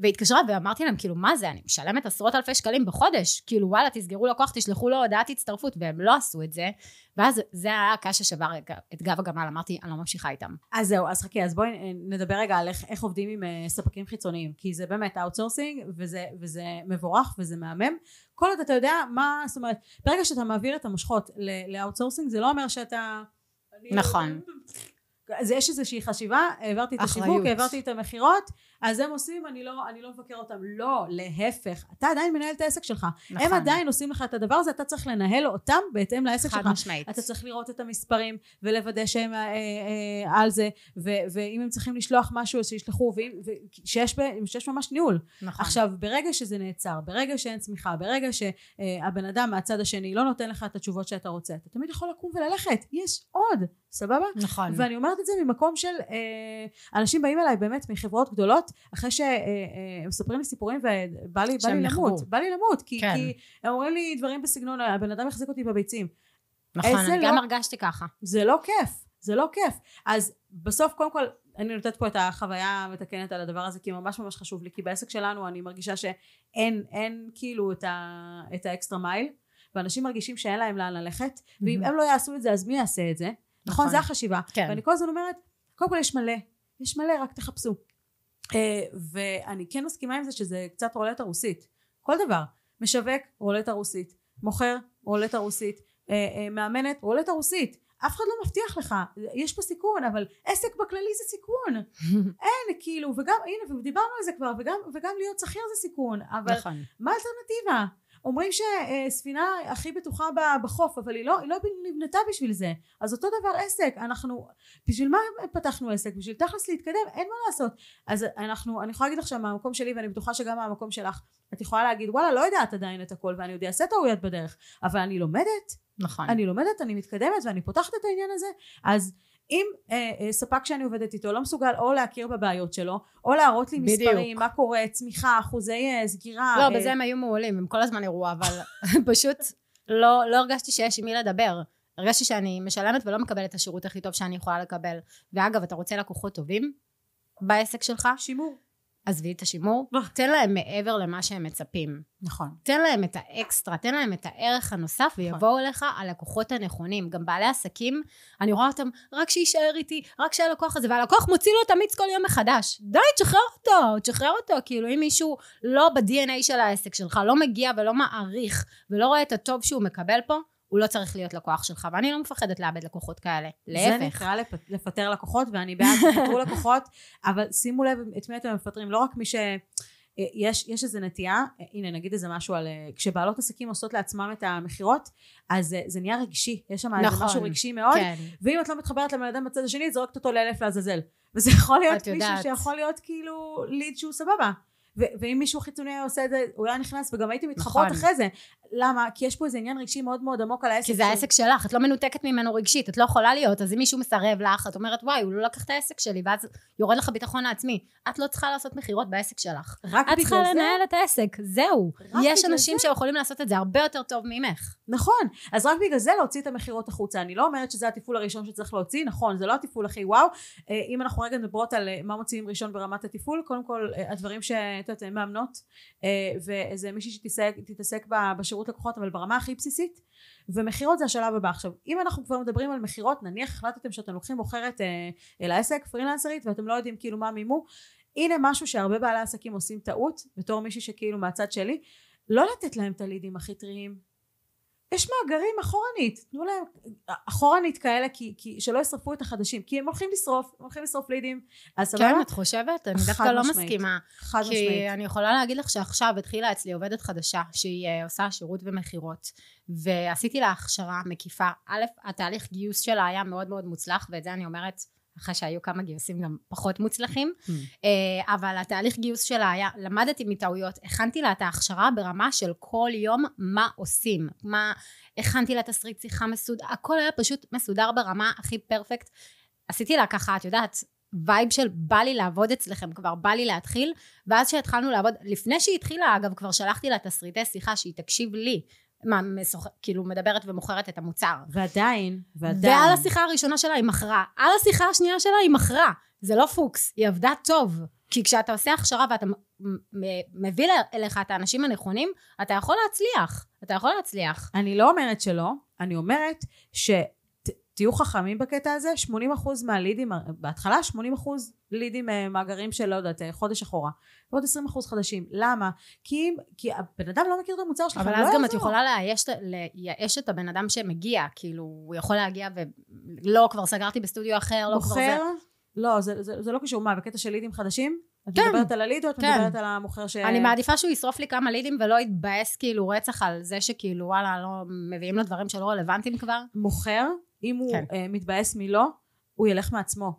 והתקשרה ואמרתי להם כאילו מה זה? אני משלמת עשרות אלפי שקלים בחודש. כאילו וואלה תסגרו לקוח תשלחו לו הודעת הצטרפות. והם לא עשו את זה. ואז זה היה הקש ששבר את גב הגמל. אמרתי אני לא ממשיכה איתם. אז זהו אז חכי אז בואי נדבר רגע על איך, איך עובדים עם אה, ספקים חיצוניים. כי זה באמת אאוטסורסינג וזה, וזה מבורך וזה מהמם. כל עוד אתה יודע מה זאת אומרת ברגע שאתה מעביר את המושכות ל outsourcing זה לא אומר שאתה נכון אז יש איזושהי חשיבה, העברתי את השיווק, העברתי את המכירות, אז הם עושים, אני לא, אני לא מבקר אותם. לא, להפך. אתה עדיין מנהל את העסק שלך. נכון. הם עדיין עושים לך את הדבר הזה, אתה צריך לנהל אותם בהתאם לעסק חד שלך. משמעית. אתה צריך לראות את המספרים ולוודא שהם אה, אה, על זה, ו, ואם הם צריכים לשלוח משהו אז שישלחו, ואם, ו, שיש, שיש ממש ניהול. נכון. עכשיו, ברגע שזה נעצר, ברגע שאין צמיחה, ברגע שהבן אדם מהצד השני לא נותן לך את התשובות שאתה רוצה, אתה תמיד יכול לקום וללכת. יש עוד, סבבה? נכון. ואני אומרת את זה ממקום של אה, אנשים באים אליי באמת מחברות גדולות אחרי שהם אה, אה, מספרים לי סיפורים ובא לי, בא לי. למות בא לי למות כי, כן. כי הם אומרים לי דברים בסגנון הבן אדם החזיק אותי בביצים נכון, אני גם לא- הרגשתי ככה. זה לא כיף זה לא כיף אז בסוף קודם כל אני נותנת פה את החוויה המתקנת על הדבר הזה כי ממש ממש חשוב לי כי בעסק שלנו אני מרגישה שאין אין כאילו את, ה, את האקסטרה מייל ואנשים מרגישים שאין להם לאן ללכת ואם מהמם. הם לא יעשו את זה אז מי יעשה את זה נכון נכון. זה החשיבה. כן. ואני כל הזמן אומרת קודם כל יש מלא. יש מלא רק תחפשו. אה, ואני כן מסכימה עם זה שזה קצת רולטה רוסית. כל דבר. משווק רולטה רוסית. מוכר רולטה רוסית. אה, אה, מאמנת רולטה רוסית. אף אחד לא מבטיח לך. יש פה סיכון אבל עסק בכללי זה סיכון. אין כאילו וגם הנה ודיברנו על זה כבר וגם, וגם להיות שכיר זה סיכון אבל נכון. מה האלטרנטיבה? אומרים שספינה הכי בטוחה בחוף אבל היא לא, היא לא נבנתה בשביל זה. אז אותו דבר עסק אנחנו בשביל מה פתחנו עסק? בשביל תכלס להתקדם אין מה לעשות. אז אנחנו אני יכולה להגיד לך שמהמקום שלי ואני בטוחה שגם מהמקום שלך את יכולה להגיד וואלה לא יודעת עדיין את הכל ואני עוד אעשה טעויות בדרך. אבל אני לומדת? נכון. אני לומדת, אני מתקדמת ואני פותחת את העניין הזה, אז אם אה, אה, ספק שאני עובדת איתו לא מסוגל או להכיר בבעיות שלו, או להראות לי בדיוק. מספרים, מה קורה, צמיחה, אחוזי אה, סגירה. לא, אה, בזה הם היו מעולים, הם כל הזמן הראו, אבל פשוט לא לא הרגשתי שיש עם מי לדבר. הרגשתי שאני משלמת ולא מקבלת את השירות הכי טוב שאני יכולה לקבל. ואגב, אתה רוצה לקוחות טובים בעסק שלך? שימור. עזבי את השימור. תן להם מעבר למה שהם מצפים. נכון. תן להם את האקסטרה, תן להם את הערך הנוסף ויבואו אליך הלקוחות הנכונים. גם בעלי עסקים, אני רואה אותם, רק שיישאר איתי, רק שהלקוח הזה, והלקוח מוציא לו את המיץ כל יום מחדש. די, תשחרר אותו, תשחרר אותו. כאילו אם מישהו לא ב-DNA של העסק שלך, לא מגיע ולא מעריך, ולא רואה את הטוב שהוא מקבל פה, הוא לא צריך להיות לקוח שלך, ואני לא מפחדת לאבד לקוחות כאלה. זה להפך. נקרא לפ- לפטר לקוחות ואני בעד תפטרו לקוחות אבל שימו לב את מי אתם מפטרים לא רק מי ש... אה, יש, יש איזה נטייה, אה, הנה נגיד איזה משהו על, אה, כשבעלות עסקים עושות לעצמם את המכירות, אז אה, זה נהיה רגשי, יש שם איזה נכון. משהו רגשי מאוד, כן. ואם את לא מתחברת לבן אדם בצד השני, את זורקת אותו לאלף לעזאזל. וזה יכול להיות מישהו יודעת. שיכול להיות כאילו ליד שהוא סבבה. ו- ואם מישהו חיצוני היה עושה את זה, הוא היה נכנס וגם הייתי מתחברות נכון. אחרי זה. למה? כי יש פה איזה עניין רגשי מאוד מאוד עמוק על העסק. כי זה של- העסק שלך, את לא מנותקת ממנו רגשית, את לא יכולה להיות, אז אם מישהו מסרב לך, את אומרת וואי, הוא לא לקח את העסק שלי, ואז יורד לך ביטחון העצמי. את לא צריכה לעשות מכירות בעסק שלך. רק את צריכה בגלל זה, לנהל את העסק, זהו. יש אנשים זה? שיכולים לעשות את זה הרבה יותר טוב ממך. נכון. אז רק בגלל זה להוציא את המכירות החוצה. אני לא אומרת שזה התפעול הראשון שצריך להוציא, נכון, זה לא התפעול הכי וואו. אה, אם אנחנו רגע מדברות על אה, מה מוציאים ראשון ברמת התפעול, קודם כל אה, הדברים שאת יודעת, מאמנות, ואיזה מישהי שתתעסק תתעסק בשירות לקוחות, אבל ברמה הכי בסיסית, ומכירות זה השלב הבא. עכשיו, אם אנחנו כבר מדברים על מכירות, נניח החלטתם שאתם לוקחים מוכרת אה, אל העסק, פרילנסרית, ואתם לא יודעים כאילו מה מימו, הנה משהו שהרבה בעלי עסקים עושים טעות, בתור מישהי שכאילו מהצד שלי, לא לתת להם את הלידים הכי טריים. יש מאגרים אחורנית, תנו להם אחורנית כאלה כי, כי שלא ישרפו את החדשים, כי הם הולכים לשרוף, הם הולכים לשרוף לידים, אז סבבה? כן, את חושבת? אני דווקא לא משמעית. מסכימה. חד כי משמעית. אני יכולה להגיד לך שעכשיו התחילה אצלי עובדת חדשה שהיא אה, עושה שירות ומכירות ועשיתי לה הכשרה מקיפה א' התהליך גיוס שלה היה מאוד מאוד מוצלח ואת זה אני אומרת אחרי שהיו כמה גיוסים גם פחות מוצלחים. Hmm. אה, אבל התהליך גיוס שלה היה למדתי מטעויות הכנתי לה את ההכשרה ברמה של כל יום מה עושים. מה הכנתי לה תסריט שיחה מסודר הכל היה פשוט מסודר ברמה הכי perfect. עשיתי לה ככה את יודעת vibe של בא לי לעבוד אצלכם כבר בא לי להתחיל. ואז שהתחלנו לעבוד לפני שהיא התחילה אגב כבר שלחתי לה תסריטי שיחה שהיא תקשיב לי מה מסוח... כאילו מדברת ומוכרת את המוצר. ועדיין, ועדיין. ועל השיחה הראשונה שלה היא מכרה. על השיחה השנייה שלה היא מכרה. זה לא פוקס היא עבדה טוב. כי כשאתה עושה הכשרה ואתה מביא אליך את האנשים הנכונים אתה יכול להצליח. אתה יכול להצליח. אני לא אומרת שלא, אני אומרת שתהיו חכמים בקטע הזה, 80% מהלידים, בהתחלה 80% לידים אה, מאגרים של לא יודעת, אה, חודש אחורה, ועוד 20% חדשים. למה? כי, כי הבן אדם לא מכיר את המוצר שלכם, אבל לא אז גם את. יכולה לייש, לייאש את הבן אדם שמגיע, כאילו, הוא יכול להגיע ולא, כבר סגרתי בסטודיו אחר, לא כבר זה. בוחר, לא, זה, זה, זה לא קשור, מה, בקטע של לידים חדשים? את כן. מדברת על הליד או את כן. מדברת על המוכר ש... אני מעדיפה שהוא ישרוף לי כמה לידים ולא יתבאס כאילו רצח על זה שכאילו וואלה לא מביאים לו דברים שלא רלוונטיים כבר. מוכר, אם הוא כן. אה, מתבאס מלא, הוא ילך מעצמו,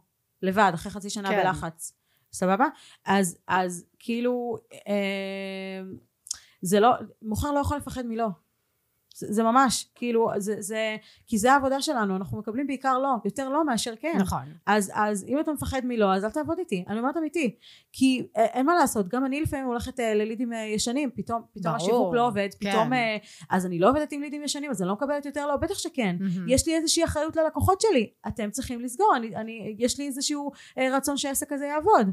לבד, אחרי חצי שנה כן. בלחץ. סבבה? אז, אז כאילו, אה, זה לא, מוכר לא יכול לפחד מלא. זה, זה ממש, כאילו, זה, זה, כי זה העבודה שלנו, אנחנו מקבלים בעיקר לא, יותר לא מאשר כן. נכון. אז, אז אם אתה מפחד מלא, אז אל תעבוד איתי, אני אומרת אמיתי. כי אה, אין מה לעשות, גם אני לפעמים הולכת אה, ללידים אה, ישנים, פתאום, פתאום ברור, השיווק לא עובד, כן. פתאום, אה, אז אני לא עובדת עם לידים ישנים, אז אני לא מקבלת יותר לא, בטח שכן. מהמם. יש לי איזושהי אחריות ללקוחות שלי, אתם צריכים לסגור, אני, אני, יש לי איזשהו רצון שהעסק הזה יעבוד.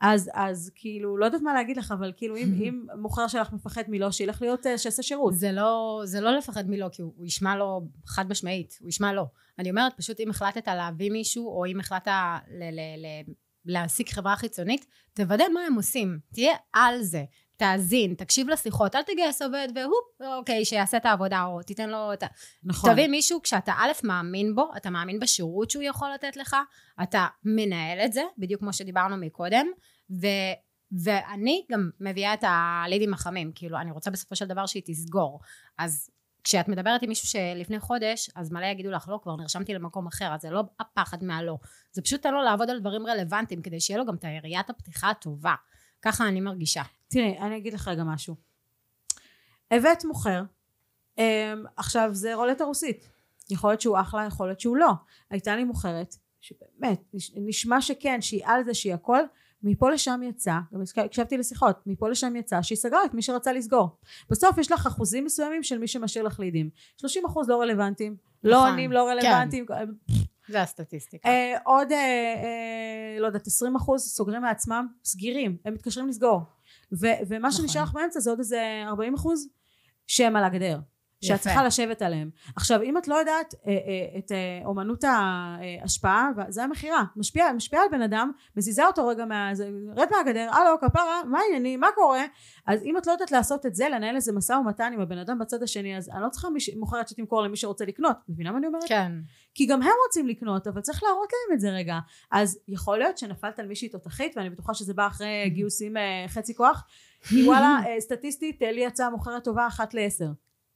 אז, אז כאילו, לא יודעת מה להגיד לך, אבל כאילו, אם, אם מוכר שלך מפחד מלא, שילך להיות, אה, שיעשה שירות. זה לא, זה לא לפחד מלא, כי הוא, הוא ישמע לו חד משמעית, הוא ישמע לא. אני אומרת, פשוט אם החלטת להביא מישהו, או אם החלטת ל- ל- ל- להעסיק חברה חיצונית, תוודא מה הם עושים, תהיה על זה. תאזין, תקשיב לשיחות, אל תגייס עובד והופ, אוקיי, שיעשה את העבודה, או תיתן לו את ה... נכון. תביא מישהו כשאתה א' מאמין בו, אתה מאמין בשירות שהוא יכול לתת לך, אתה מנהל את זה, בדיוק כמו שדיברנו מקודם, ו, ואני גם מביאה את הלידים החמים, כאילו אני רוצה בסופו של דבר שהיא תסגור, אז כשאת מדברת עם מישהו שלפני חודש, אז מלא יגידו לך, לא, כבר נרשמתי למקום אחר, אז זה לא הפחד מהלא, זה פשוט תן לו לעבוד על דברים רלוונטיים, כדי שיהיה לו גם את היריית הפתיחה הטובה, ככה אני מרגישה. תראי, אני אגיד לך רגע משהו. הבאת מוכר, um, עכשיו זה רולטה רוסית. יכול להיות שהוא אחלה, יכול להיות שהוא לא. הייתה לי מוכרת, שבאמת, נש- נשמע שכן, שהיא על זה, שהיא הכל, מפה לשם יצא, גם הקשבתי לשיחות, מפה לשם יצא, שהיא סגרה את מי שרצה לסגור. בסוף יש לך אחוזים מסוימים של מי שמשאיר לך לידים. 30 אחוז לא רלוונטיים, לא נכון, עונים, לא רלוונטיים. זה הסטטיסטיקה. אה, עוד, אה, אה, לא יודעת, 20 אחוז סוגרים מעצמם, סגירים, הם מתקשרים לסגור. ו- ומה נכון. שנשאר לך באמצע זה עוד איזה 40 אחוז שהם על הגדר. שאת יפה. צריכה לשבת עליהם. עכשיו, אם את לא יודעת אה, אה, את אה, אומנות ההשפעה, זה המכירה. משפיע, משפיע על בן אדם, מזיזה אותו רגע מה... רד מהגדר, הלו, כפרה, מה העניינים, מה קורה? אז אם את לא יודעת לעשות את זה, לנהל איזה משא ומתן עם הבן אדם בצד השני, אז אני לא צריכה מיש- מוכרת שתמכור למי שרוצה לקנות. מבינה מה אני אומרת? כן. כי גם הם רוצים לקנות, אבל צריך להראות להם את זה רגע. אז יכול להיות שנפלת על מישהי תותחית, ואני בטוחה שזה בא אחרי גיוסים חצי כוח, כי וואלה, סטטיסטית, לי יצאה מוכרת טובה אחת לעשר.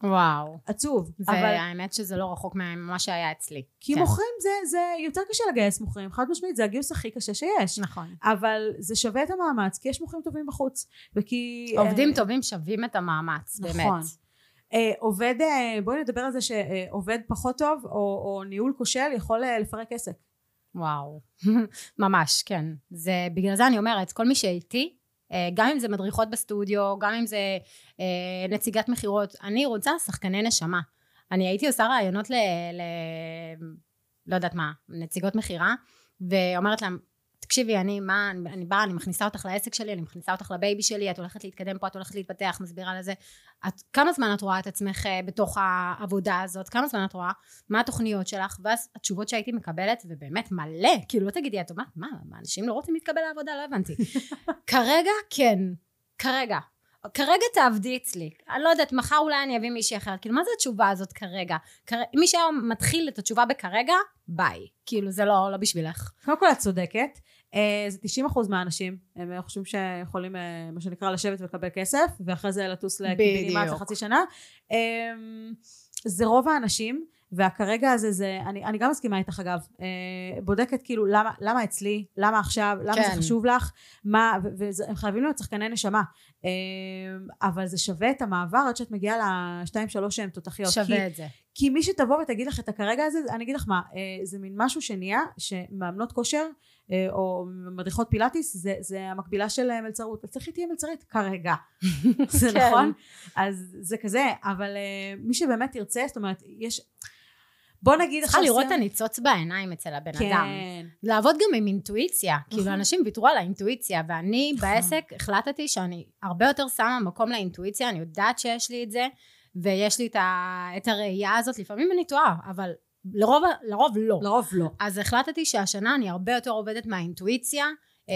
וואו. עצוב. זה, אבל האמת שזה לא רחוק ממה שהיה אצלי. כי כן. מוכרים זה, זה יותר קשה לגייס מוכרים, חד משמעית, זה הגיוס הכי קשה שיש. נכון. אבל זה שווה את המאמץ, כי יש מוכרים טובים בחוץ. וכי... עובדים אה, טובים שווים את המאמץ, נכון. באמת. אה, עובד, אה, בואי נדבר על זה שעובד פחות טוב, או, או ניהול כושל, יכול אה, לפרק עסק. וואו. ממש, כן. זה, בגלל זה אני אומרת, כל מי שאיתי, אה, גם אם זה מדריכות בסטודיו, גם אם זה אה, נציגת מכירות, אני רוצה שחקני נשמה. אני הייתי עושה רעיונות ל... ל לא יודעת מה, נציגות מכירה, ואומרת להם, תקשיבי, אני, מה, אני באה, אני מכניסה אותך לעסק שלי, אני מכניסה אותך לבייבי שלי, את הולכת להתקדם פה, את הולכת להתפתח, מסבירה לזה. את, כמה זמן את רואה את עצמך אה, בתוך העבודה הזאת? כמה זמן את רואה? מה התוכניות שלך? ואז התשובות שהייתי מקבלת, ובאמת מלא, כאילו לא תגידי, את אומרת, מה, מה, אנשים לא רוצים להתקבל לעבודה? לא הבנתי. כרגע, כן. כרגע. כרגע תעבדי אצלי. אני לא יודעת, מחר אולי אני אביא מישהי אחרת. כאילו, מה זה התשובה הזאת כרגע? כר... מי שהיה מתחיל את התשובה בכרגע, ביי. כאילו, זה לא, לא בשבילך. קודם כל את צודקת, זה 90% מהאנשים, הם אה, חושבים שיכולים אה, מה שנקרא לשבת ולקבל כסף, ואחרי זה לטוס לקיבינימט. לחצי שנה. אה, זה רוב האנשים, והכרגע הזה זה, אני, אני גם מסכימה איתך אגב, אה, בודקת כאילו למה, למה אצלי, למה עכשיו, למה כן. זה חשוב לך, מה, והם חייבים להיות שחקני נשמה, אה, אבל זה שווה את המעבר עד שאת מגיעה לשתיים שלוש שהם תותחיות. כי- שווה את זה. כי מי שתבוא ותגיד לך את הכרגע הזה, אני אגיד לך מה, אה, זה מין משהו שנהיה, שמאמנות כושר, אה, או מדריכות פילאטיס, זה, זה המקבילה של אה, מלצרות. אז צריך תהיה מלצרית כרגע. זה כן. נכון? אז זה כזה, אבל מי שבאמת ירצה, זאת אומרת, יש... בוא נגיד צריכה עכשיו... לראות את הניצוץ בעיניים אצל הבן כן. אדם. לעבוד גם עם אינטואיציה. כאילו, נכון. אנשים ויתרו על האינטואיציה, ואני נכון. בעסק החלטתי שאני הרבה יותר שמה מקום לאינטואיציה, אני יודעת שיש לי את זה, ויש לי את, ה... את הראייה הזאת, לפעמים אני טועה, אבל לרוב, לרוב לא. לרוב לא. אז החלטתי שהשנה אני הרבה יותר עובדת מהאינטואיציה. אה,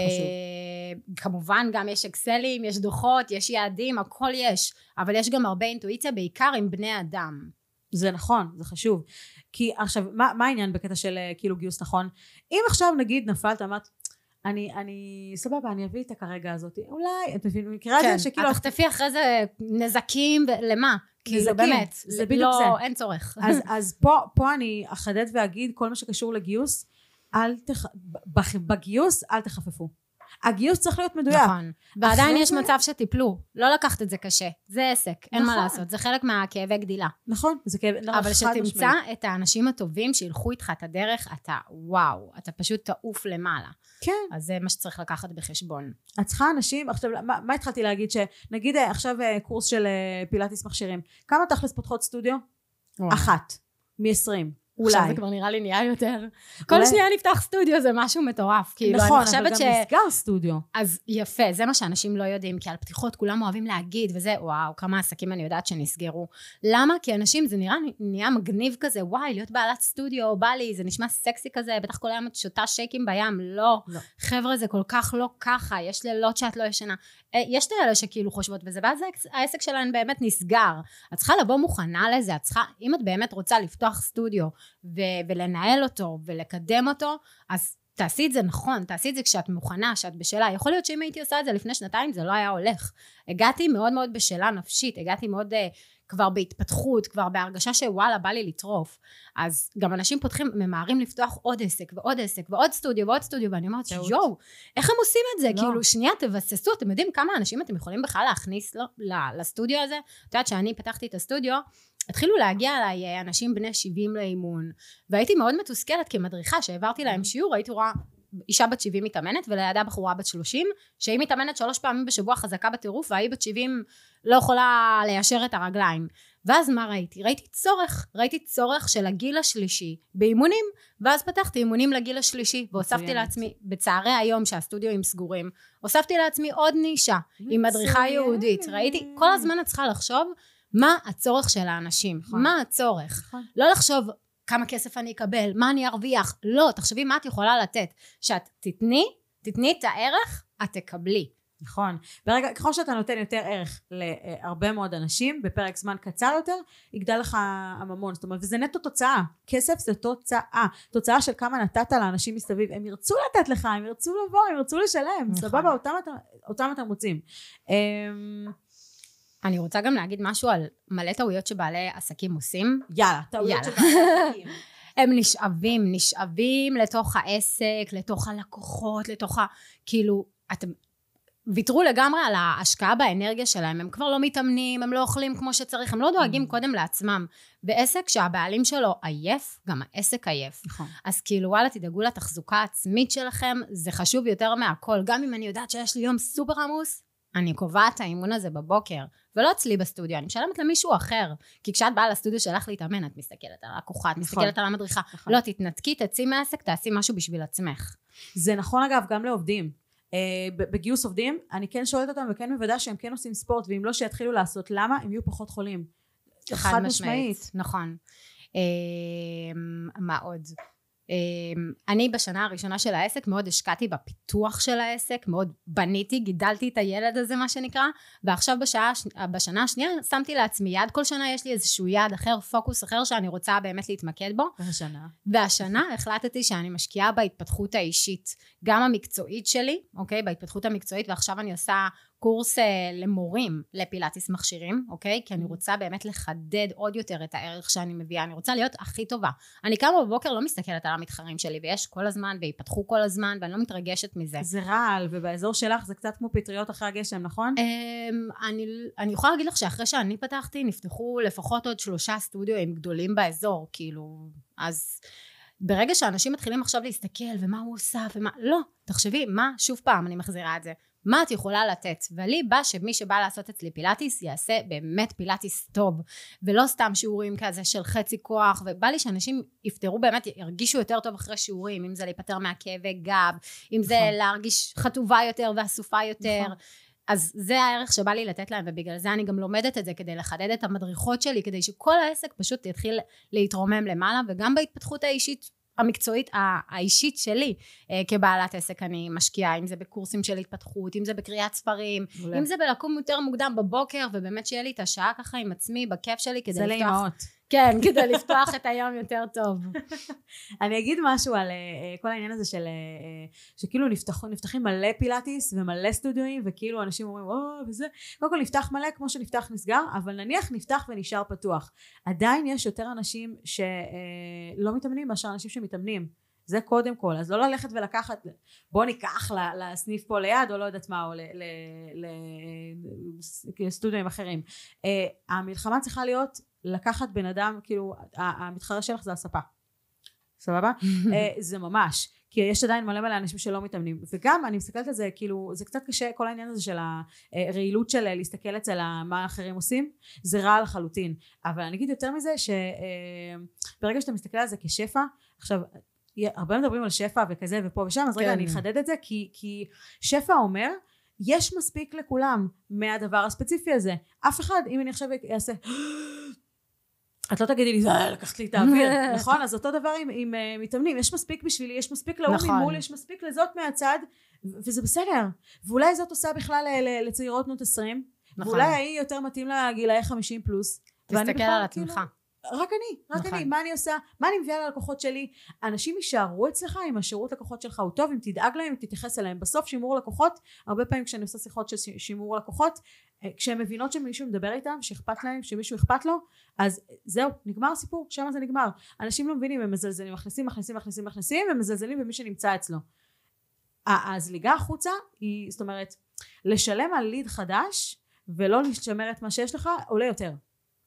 כמובן גם יש אקסלים, יש דוחות, יש יעדים, הכל יש, אבל יש גם הרבה אינטואיציה, בעיקר עם בני אדם. זה נכון, זה חשוב. כי עכשיו, מה, מה העניין בקטע של אה, כאילו גיוס נכון? אם עכשיו נגיד נפלת, אמרת, אני, אני, סבבה, אני אביא את הכרגע הזאת. אולי, את מבינה, מכירה את כן, זה שכאילו... את תחטפי אחרי זה נזקים, למה? כאילו נזקים, באמת, זה בדיוק לא, זה. אין צורך. אז, אז פה, פה אני אחדד ואגיד כל מה שקשור לגיוס, אל תח... בגיוס אל תחפפו. הגיוס צריך להיות מדויק. נכון. ועדיין יש זה- מצב שתיפלו. לא לקחת את זה קשה. זה עסק, אין מה נכון. לעשות. זה חלק מהכאבי גדילה. נכון, זה כאב, לא, אבל משמעית. את האנשים הטובים שילכו איתך את הדרך, אתה וואו, אתה פשוט תעוף למעלה. כן, אז זה מה שצריך לקחת בחשבון. את צריכה אנשים, עכשיו, מה, מה התחלתי להגיד? שנגיד אה, עכשיו אה, קורס של אה, פילאטיס מכשירים, כמה תכלס פותחות סטודיו? וואו. אחת, מ-20, עכשיו אולי. זה כבר נראה לי נהיה יותר. כל אולי- שנייה נפתח סטודיו זה משהו מטורף. כאילו, נכון, אני אבל חושבת גם ש... נסגר סטודיו. אז יפה, זה מה שאנשים לא יודעים, כי על פתיחות כולם אוהבים להגיד, וזה, וואו, כמה עסקים אני יודעת שנסגרו. למה? כי אנשים, זה נראה, נהיה מגניב כזה, וואי, להיות בעלת סטודיו, בא לי, זה נשמע סקסי כזה, בטח כל היום את שותה שייקים בים, לא. לא. חבר'ה, זה כל כך לא ככה, יש לילות שאת לא ישנה. אה, יש את האלה שכאילו חושבות בזה, ואז העסק- שלהן באמת נסגר. את צריכה לבוא מוכנה לזה, את צריכה, אם את באמת רוצה לפתוח סטודיו, ו- ולנהל אותו, ולקדם אותו, אז תעשי את זה נכון, תעשי את זה כשאת מוכנה, כשאת בשלה. יכול להיות שאם הייתי עושה את זה לפני שנתיים, זה לא היה הולך. הגעתי מאוד מאוד בשלה נפשית, הגעתי מאוד uh, כבר בהתפתחות, כבר בהרגשה שוואלה, בא לי לטרוף. אז גם אנשים פותחים, ממהרים לפתוח עוד עסק ועוד עסק ועוד סטודיו ועוד סטודיו, ואני אומרת. יואו, איך הם עושים את זה? לא. כאילו, שנייה, תבססו, אתם יודעים כמה אנשים אתם יכולים בכלל להכניס לו, ל- לסטודיו הזה? את יודעת שאני פתחתי את הסטודיו, התחילו להגיע אליי אה, אנשים בני 70 לאימון, והייתי מאוד מתוסכלת כמדריכה, שהעברתי להם שיעור, הייתי רואה אישה בת 70 מתאמנת, ולידה בחורה בת 30, שהיא מתאמנת שלוש פעמים בשבוע חזקה בטירוף, והיא בת 70 לא יכולה ליישר את הרגליים. ואז מה ראיתי? ראיתי צורך, ראיתי צורך של הגיל השלישי באימונים, ואז פתחתי אימונים לגיל השלישי, והוספתי מצוינת. לעצמי, בצערי היום שהסטודיואים סגורים, הוספתי לעצמי עוד נישה, עם מדריכה. יהודית. ראיתי, כל הזמן את צריכה לחשוב מה הצורך של האנשים, נכון. מה הצורך. נכון. לא לחשוב כמה כסף אני אקבל, מה אני ארוויח, לא, תחשבי מה את יכולה לתת. שאת תתני, תתני את הערך, את תקבלי. נכון. ברגע, ככל שאתה נותן יותר ערך להרבה מאוד אנשים, בפרק זמן קצר יותר, יגדל לך הממון. זאת אומרת, וזה נטו תוצאה. כסף זה תוצאה. תוצאה של כמה נתת לאנשים מסביב. הם ירצו לתת לך, הם ירצו לבוא, הם ירצו לשלם. נכון. סבבה, אותם אותם אתה מוצאים. אני רוצה גם להגיד משהו על מלא טעויות שבעלי עסקים עושים. יאללה, טעויות יאללה. של בעלי עסקים. הם נשאבים, נשאבים לתוך העסק, לתוך הלקוחות, לתוך ה... כאילו, אתם ויתרו לגמרי על ההשקעה באנרגיה שלהם, הם כבר לא מתאמנים, הם לא אוכלים כמו שצריך, הם לא דואגים Mm. קודם לעצמם. ועסק שהבעלים שלו עייף, גם העסק עייף. נכון. אז כאילו וואלה תדאגו לתחזוקה העצמית שלכם, זה חשוב יותר מהכל. גם אם אני יודעת שיש לי יום סופר עמוס, אני קובעת את האימון הזה בבוקר, ולא אצלי בסטודיו, אני משלמת למישהו אחר. כי כשאת באה לסטודיו שלך להתאמן, את מסתכלת על הלקוחה, את נכון. מסתכלת על המדריכה. נכון. לא, תתנתקי, תצאי מהעסק, תעשי משהו בשביל עצמך. זה נכון אגב גם לעובדים. Uh, בגיוס עובדים, אני כן שואלת אותם וכן מוודא שהם כן עושים ספורט, ואם לא שיתחילו לעשות, למה? הם יהיו פחות חולים. חד משמעית. נכון. אמ, מה עוד? אמ, אני בשנה הראשונה של העסק מאוד השקעתי בפיתוח של העסק, מאוד בניתי, גידלתי את הילד הזה מה שנקרא, ועכשיו בשעה, בשנה השנייה שמתי לעצמי יעד, כל שנה יש לי איזשהו יעד אחר, פוקוס אחר שאני רוצה באמת להתמקד בו, השנה. והשנה החלטתי שאני משקיעה בהתפתחות האישית, גם המקצועית שלי, אוקיי? בהתפתחות המקצועית, ועכשיו אני עושה קורס אה, למורים לפילאטיס מכשירים, אוקיי? כי אני רוצה באמת לחדד עוד יותר את הערך שאני מביאה, אני רוצה להיות הכי טובה. אני קמה בבוקר, לא מסתכלת על המתחרים שלי, ויש כל הזמן, ויפתחו כל הזמן, ואני לא מתרגשת מזה. זה רעל, ובאזור שלך זה קצת כמו פטריות אחרי הגשם, נכון? אמ, אני, אני יכולה להגיד לך שאחרי שאני פתחתי נפתחו לפחות עוד שלושה סטודיואים גדולים באזור כאילו אז ברגע שאנשים מתחילים עכשיו להסתכל ומה הוא עושה ומה לא תחשבי מה שוב פעם אני מחזירה את זה מה את יכולה לתת ולי בא שמי שבא לעשות אצלי פילאטיס יעשה באמת פילאטיס טוב ולא סתם שיעורים כזה של חצי כוח ובא לי שאנשים יפתרו באמת ירגישו יותר טוב אחרי שיעורים אם זה להיפטר מהכאבי גב אם זה נכון. להרגיש חטובה יותר ואסופה יותר נכון. אז זה הערך שבא לי לתת להם ובגלל זה אני גם לומדת את זה כדי לחדד את המדריכות שלי כדי שכל העסק פשוט יתחיל להתרומם למעלה וגם בהתפתחות האישית המקצועית האישית שלי אה, כבעלת עסק אני משקיעה אם זה בקורסים של התפתחות אם זה בקריאת ספרים אם זה בלקום יותר מוקדם בבוקר ובאמת שיהיה לי את השעה ככה עם עצמי בכיף שלי כדי זה לפתוח לאימהות. כן, כדי לפתוח את היום יותר טוב. אני אגיד משהו על uh, כל העניין הזה של uh, שכאילו נפתח, נפתחים מלא פילאטיס ומלא סטודיואים וכאילו אנשים אומרים או וזה. קודם כל נפתח מלא כמו שנפתח נסגר אבל נניח נפתח ונשאר פתוח. עדיין יש יותר אנשים שלא מתאמנים מאשר אנשים שמתאמנים. זה קודם כל. אז לא ללכת ולקחת בוא ניקח לסניף פה ליד או לא יודעת מה או לסטודיואים אחרים. המלחמה צריכה להיות לקחת בן אדם כאילו המתחרה שלך זה הספה. סבבה? אה, זה ממש. כי יש עדיין מלא מלא אנשים שלא מתאמנים. וגם אני מסתכלת על זה כאילו זה קצת קשה כל העניין הזה של הרעילות של להסתכל אצל מה אחרים עושים זה רע לחלוטין. אבל אני אגיד יותר מזה שברגע אה, שאתה מסתכל על זה כשפע עכשיו הרבה מדברים על שפע וכזה ופה ושם אז רגע כן. אני אחדד את זה כי, כי שפע אומר יש מספיק לכולם מהדבר הספציפי הזה. אף אחד אם אני עכשיו אעשה את לא תגידי לי, אה, לקחת לי את האוויר, נכון? אז אותו דבר עם, עם uh, מתאמנים, יש מספיק בשבילי, יש מספיק להוא נכון. ממול, יש מספיק לזאת מהצד, וזה בסדר. ואולי זאת עושה בכלל לצעירות בנות 20, נכון. ואולי ההיא יותר מתאים לה גילאי 50 פלוס. תסתכל על עצמך. כאילו, רק אני, רק נכון. אני, מה אני עושה, מה אני מביאה ללקוחות שלי, אנשים יישארו אצלך אם השירות לקוחות שלך הוא טוב, אם תדאג להם, אם תתייחס אליהם, בסוף שימור לקוחות, הרבה פעמים כשאני עושה שיחות של שימור לקוחות, כשהן מבינות שמישהו מדבר איתם, שאכפת להם, שמישהו אכפת לו, אז זהו, נגמר הסיפור, שם זה נגמר. אנשים לא מבינים, הם מזלזלים, מכניסים, מכניסים, מכניסים, מכניסים, הם מזלזלים במי שנמצא אצלו. הזליגה החוצה היא, זאת אומרת, לשלם על ליד חדש, ולא לשמר את מה שיש לך, עולה יותר.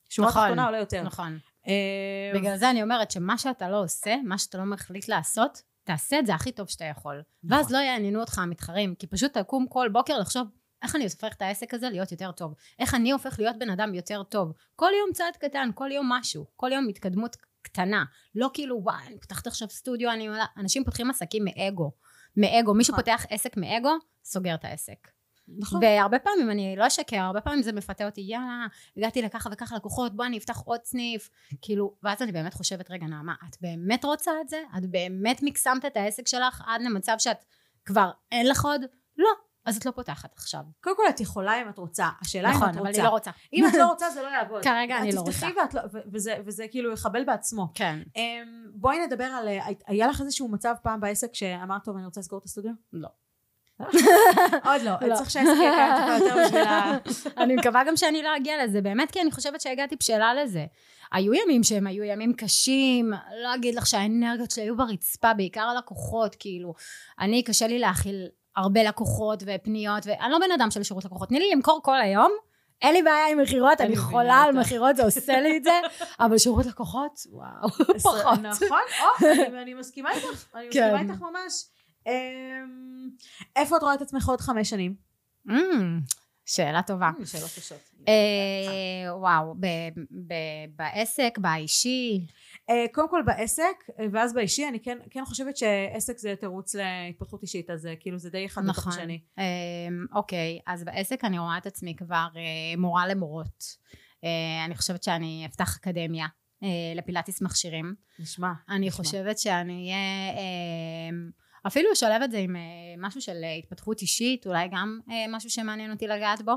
שורה נכון, תחתונה עולה יותר. נכון. אה, בגלל זה אני אומרת שמה שאתה לא עושה, מה שאתה לא מחליט לעשות, תעשה את זה הכי טוב שאתה יכול. נכון. ואז לא יעניינו אותך המתחרים, כי פשוט תקום כל בוקר לחשוב, איך אני הופך את העסק הזה להיות יותר טוב? איך אני הופך להיות בן אדם יותר טוב? כל יום צעד קטן, כל יום משהו, כל יום התקדמות קטנה. לא כאילו, וואי, אני פותחת עכשיו סטודיו, אני... אנשים פותחים עסקים מאגו. מאגו. מי שפותח נכון. עסק מאגו, סוגר את העסק. נכון. והרבה פעמים, אני לא אשקר, הרבה פעמים זה מפתה אותי, יאללה, הגעתי לככה וככה לקוחות, בוא אני אפתח עוד סניף, כאילו, ואז אני באמת חושבת, רגע נעמה, את באמת רוצה את זה? את באמת מקסמת את העסק שלך עד למצב שאת כבר אין לך עוד? לא. אז את לא פותחת עכשיו. קודם כל את יכולה אם את רוצה, השאלה נכון, אם את רוצה. נכון, אבל אני לא רוצה. אם את לא רוצה זה לא יעבוד. כרגע אני לא רוצה. תפתחי ואת לא, וזה, וזה כאילו יחבל בעצמו. כן. Um, בואי נדבר על, היה לך איזשהו מצב פעם בעסק שאמרת טוב אני רוצה לסגור את הסטודיו? לא. עוד לא, לא. צריך שהעסק טיפה יותר בשביל ה... אני מקווה גם שאני לא אגיע לזה, באמת כי אני חושבת שהגעתי בשלה לזה. היו ימים שהם היו ימים קשים, לא אגיד לך שהאנרגיות שלי היו ברצפה, בעיקר הלקוחות, כאילו, אני קשה לי להכיל הרבה לקוחות ופניות, ואני לא בן אדם של שירות לקוחות, תני לי למכור כל היום, אין לי בעיה עם מכירות, אני חולה על מכירות, זה עושה לי את זה, אבל שירות לקוחות, וואו, פחות. נכון, אני מסכימה איתך, אני מסכימה כן. איתך ממש. אמ, איפה את רואה את עצמך עוד חמש שנים? Mm, שאלה טובה. Mm, שאלות קשות. אה, וואו, בעסק, באישי? אה, קודם כל בעסק, אה, ואז באישי, אני כן, כן חושבת שעסק זה תירוץ להתפתחות אישית, אז כאילו זה די אחד בתוך נכון. השני. אוקיי, אז בעסק אני רואה את עצמי כבר מורה למורות. אני חושבת שאני אפתח אקדמיה. לפילאטיס מכשירים. נשמע. אני נשמע. חושבת שאני אהיה אפילו לשלב את זה עם אה, משהו של אה, התפתחות אישית, אולי גם אה, משהו שמעניין אותי לגעת בו.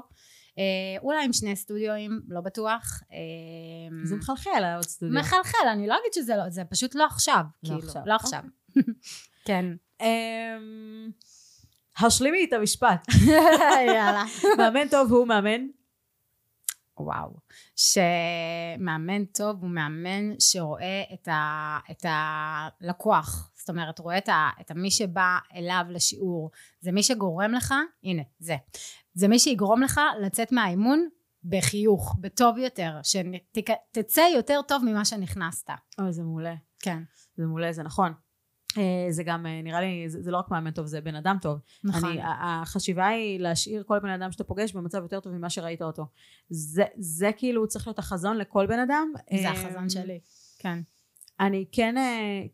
אולי עם שני סטודיואים, לא בטוח. זה מחלחל העוד סטודיו. מחלחל, אני לא אגיד שזה לא, זה פשוט לא עכשיו. לא כאילו, עכשיו. לא עכשיו. אוקיי. כן. אמ, השלימי את המשפט. יאללה. מאמן טוב הוא מאמן וואו, שמאמן טוב הוא מאמן שרואה את, ה, את הלקוח, זאת אומרת רואה את, ה, את מי שבא אליו לשיעור, זה מי שגורם לך, הנה זה, זה מי שיגרום לך לצאת מהאימון בחיוך, בטוב יותר, שתצא יותר טוב ממה שנכנסת. אוי זה מעולה. כן. זה מעולה, זה נכון. אה, זה גם אה, נראה לי זה, זה לא רק מאמן טוב זה בן אדם טוב נכון אני, החשיבה היא להשאיר כל בן אדם שאתה פוגש במצב יותר טוב ממה שראית אותו זה, זה כאילו צריך להיות החזון לכל בן אדם זה החזון אה, שלי כן אני כן,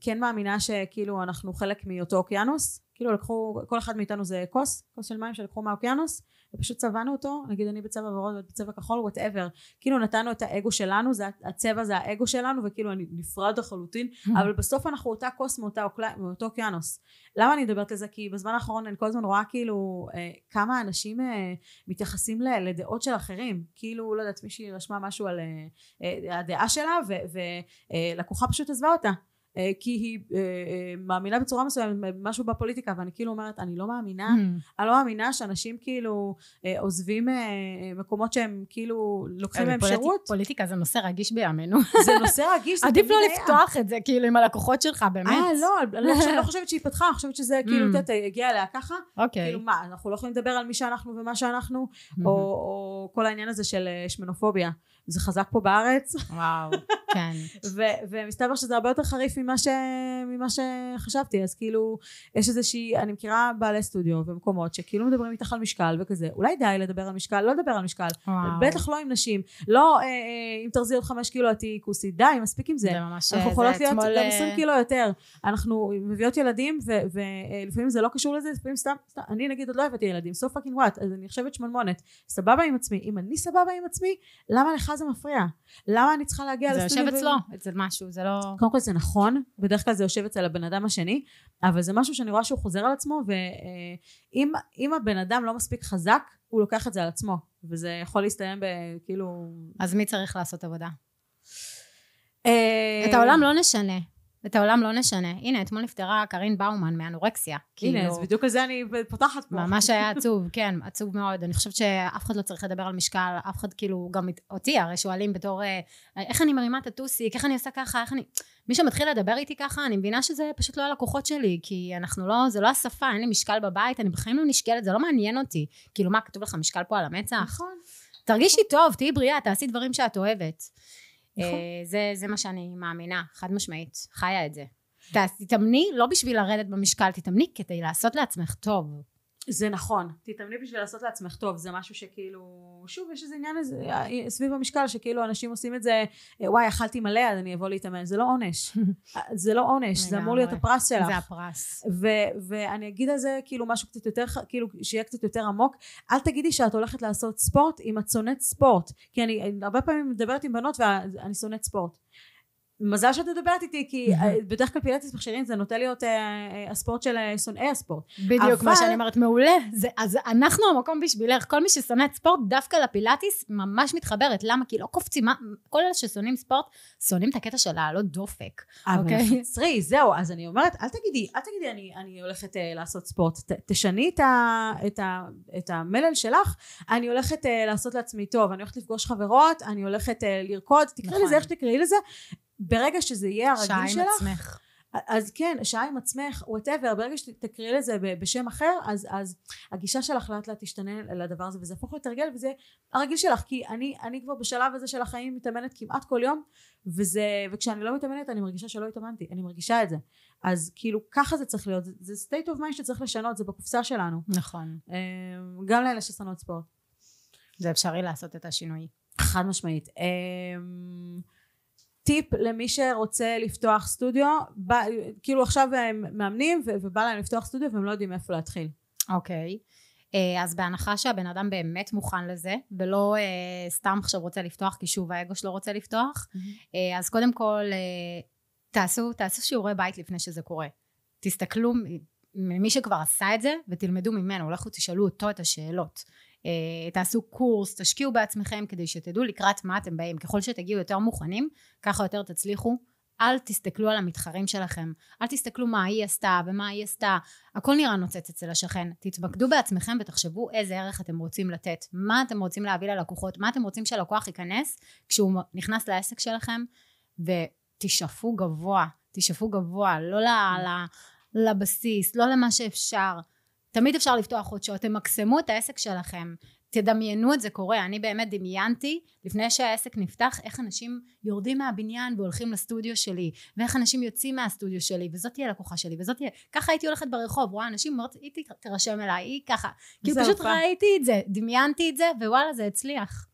כן מאמינה שכאילו אנחנו חלק מאותו אוקיינוס כאילו לקחו, כל אחד מאיתנו זה כוס, כוס של מים שלקחו מהאוקיינוס, ופשוט צבענו אותו, נגיד אני בצבע ורוד ואת בצבע כחול, whatever. כאילו נתנו את האגו שלנו, זה, הצבע זה האגו שלנו, וכאילו אני נפרד לחלוטין, אבל בסוף אנחנו אותה כוס מאותה, מאותו אוקיינוס. למה אני מדברת על זה? כי בזמן האחרון אני כל הזמן רואה כאילו אה, כמה אנשים אה, מתייחסים לדעות של אחרים. כאילו, לא יודעת, מישהי רשמה משהו על אה, אה, הדעה שלה, ולקוחה אה, פשוט עזבה אותה. אה, כי היא אה, אה, מאמינה בצורה מסוימת משהו בפוליטיקה ואני כאילו אומרת אני לא מאמינה. Mm. אני לא מאמינה שאנשים כאילו עוזבים מקומות שהם כאילו לוקחים מהם שירות. פוליטיקה זה נושא רגיש בימינו. זה נושא רגיש עדיף לא לפתוח את זה כאילו עם הלקוחות שלך באמת. אה לא אני לא חושבת שהיא פתחה אני חושבת שזה כאילו mm. תתה הגיע אליה ככה. אוקיי. כאילו מה אנחנו לא יכולים לדבר על מי שאנחנו ומה שאנחנו? Mm-hmm. או כל העניין הזה של שמנופוביה זה חזק פה בארץ. וואו, כן. ו- ומסתבר שזה הרבה יותר חריף ממה, ש- ממה שחשבתי, אז כאילו, יש איזושהי, אני מכירה בעלי סטודיו ומקומות שכאילו מדברים איתך על משקל וכזה, אולי די לדבר על משקל, לא לדבר על משקל, וואו. בטח לא עם נשים, לא אה, אה, אם תרזי עוד חמש קילו את תהיי כוסית, די, מספיק עם זה. זה ממש, אנחנו יכולות להיות אתמול... גם עשרים קילו יותר, אנחנו מביאות ילדים ולפעמים זה לא קשור לזה, לפעמים סתם, סתם, אני נגיד עוד לא הבאתי ילדים, so fucking what, אז אני חושבת שמנמונת, סבבה עם עצמי, אם אני סבבה עם עצמי, למה לך זה מפריע? למה אני צריכה להגיע לסטודיו? זה יושב אצלו, אצל משהו, זה לא... קודם כל זה נכון, בדרך כלל זה יושב אצל הבן אדם השני, אבל זה משהו שאני רואה שהוא חוזר על עצמו, ואם הבן אדם לא מספיק חזק, הוא לוקח את זה על עצמו, וזה יכול להסתיים בכאילו... אז מי צריך לעשות עבודה? אה, את העולם לא נשנה. את העולם לא נשנה. הנה, אתמול נפטרה קארין באומן מאנורקסיה. הנה, כאילו, אז בדיוק על זה אני פותחת פה. ממש היה עצוב, כן, עצוב מאוד. אני חושבת שאף אחד לא צריך לדבר על משקל, אף אחד כאילו, גם אותי הרי שואלים בתור, אה, איך אני מרימה את הטוסיק, איך אני עושה ככה, איך אני... מי שמתחיל לדבר איתי ככה, אני מבינה שזה פשוט לא הלקוחות שלי, כי אנחנו לא, זה לא השפה, אין לי משקל בבית, אני בחיים לא נשקלת, זה לא מעניין אותי. כאילו, מה, כתוב לך משקל פה על המצח? נכון. תרגישי טוב, תהיי בריאה, תעשי דברים שאת אוהבת. נכון. אה, זה, זה מה שאני מאמינה, חד משמעית, חיה את זה. תתאמני לא בשביל לרדת במשקל, תתאמני כדי לעשות לעצמך טוב. זה נכון, תתאמני בשביל לעשות לעצמך טוב, זה משהו שכאילו, שוב יש איזה עניין איזה, סביב המשקל שכאילו אנשים עושים את זה, וואי אכלתי מלא אז אני אבוא להתאמן, זה לא עונש, זה לא עונש, זה אמור להיות הפרס שלך, זה הפרס, ו- ואני אגיד על זה כאילו משהו קצת יותר, כאילו שיהיה קצת יותר עמוק, אל תגידי שאת הולכת לעשות ספורט אם את שונאת ספורט, כי אני הרבה פעמים מדברת עם בנות ואני שונאת ספורט, מזל שאת מדברת איתי כי אה, בדרך כלל פילאטיס מכשירים זה נוטה להיות אה, אה, הספורט של שונאי הספורט. בדיוק. מה שאני אומרת מעולה אז אנחנו המקום בשבילך כל מי ששונא את ספורט דווקא לפילאטיס ממש מתחברת למה כי לא קופצים כל אלה ששונאים ספורט שונאים את הקטע של לעלות דופק. אבל אוקיי? חצרי זהו אז אני אומרת אל תגידי אל תגידי אני, הולכת לעשות ספורט תשני את, המלל שלך אני הולכת לעשות לעצמי טוב אני הולכת לפגוש חברות אני הולכת לרקוד תקראי נכון. לזה איך שתקראי לזה ברגע שזה יהיה הרגיל שלך... שעה עם עצמך. אז כן, שעה עם עצמך, וואטאבר, ברגע שתקראי לזה בשם אחר, אז, אז הגישה שלך לאט לאט תשתנה לדבר הזה, וזה יהפוך להיות הרגל, וזה הרגיל שלך, כי אני, אני כבר בשלב הזה של החיים מתאמנת כמעט כל יום, וזה, וכשאני לא מתאמנת אני מרגישה שלא התאמנתי, אני מרגישה את זה. אז כאילו ככה זה צריך להיות, זה, זה state of mind שצריך לשנות, זה בקופסה שלנו. נכון. אמ, גם לאלה ששנאות ספורט. זה אפשרי לעשות את השינוי. חד משמעית. טיפ למי שרוצה לפתוח סטודיו, בא, כאילו עכשיו הם מאמנים ובא להם לפתוח סטודיו והם לא יודעים איפה להתחיל. אוקיי. Okay. אה, אז בהנחה שהבן אדם באמת מוכן לזה ולא uh, סתם עכשיו רוצה לפתוח כי שוב האגו שלו רוצה לפתוח mm-hmm. uh, אז קודם כל uh, תעשו, תעשו שיעורי בית לפני שזה קורה תסתכלו ממי שכבר עשה את זה ותלמדו ממנו לכו תשאלו אותו את השאלות אה, תעשו קורס, תשקיעו בעצמכם כדי שתדעו לקראת מה אתם באים. ככל שתגיעו יותר מוכנים, ככה יותר תצליחו. אל תסתכלו על המתחרים שלכם, אל תסתכלו מה היא עשתה ומה היא עשתה, הכל נראה נוצץ אצל השכן. תתמקדו בעצמכם ותחשבו איזה ערך אתם רוצים לתת, מה אתם רוצים להביא ללקוחות, מה אתם רוצים שהלקוח ייכנס כשהוא נכנס לעסק שלכם, ותשאפו גבוה, תשאפו גבוה, לא לבסיס, לא למה שאפשר. תמיד אפשר לפתוח עוד שעות, תמקסמו את העסק שלכם, תדמיינו את זה קורה, אני באמת דמיינתי לפני שהעסק נפתח איך אנשים יורדים מהבניין והולכים לסטודיו שלי ואיך אנשים יוצאים מהסטודיו שלי וזאת תהיה לקוחה שלי וזאת תהיה, ככה הייתי הולכת ברחוב, רואה אנשים אומרת היא תירשם אליי, היא ככה, כאילו פשוט אופה. ראיתי את זה, דמיינתי את זה ווואלה זה הצליח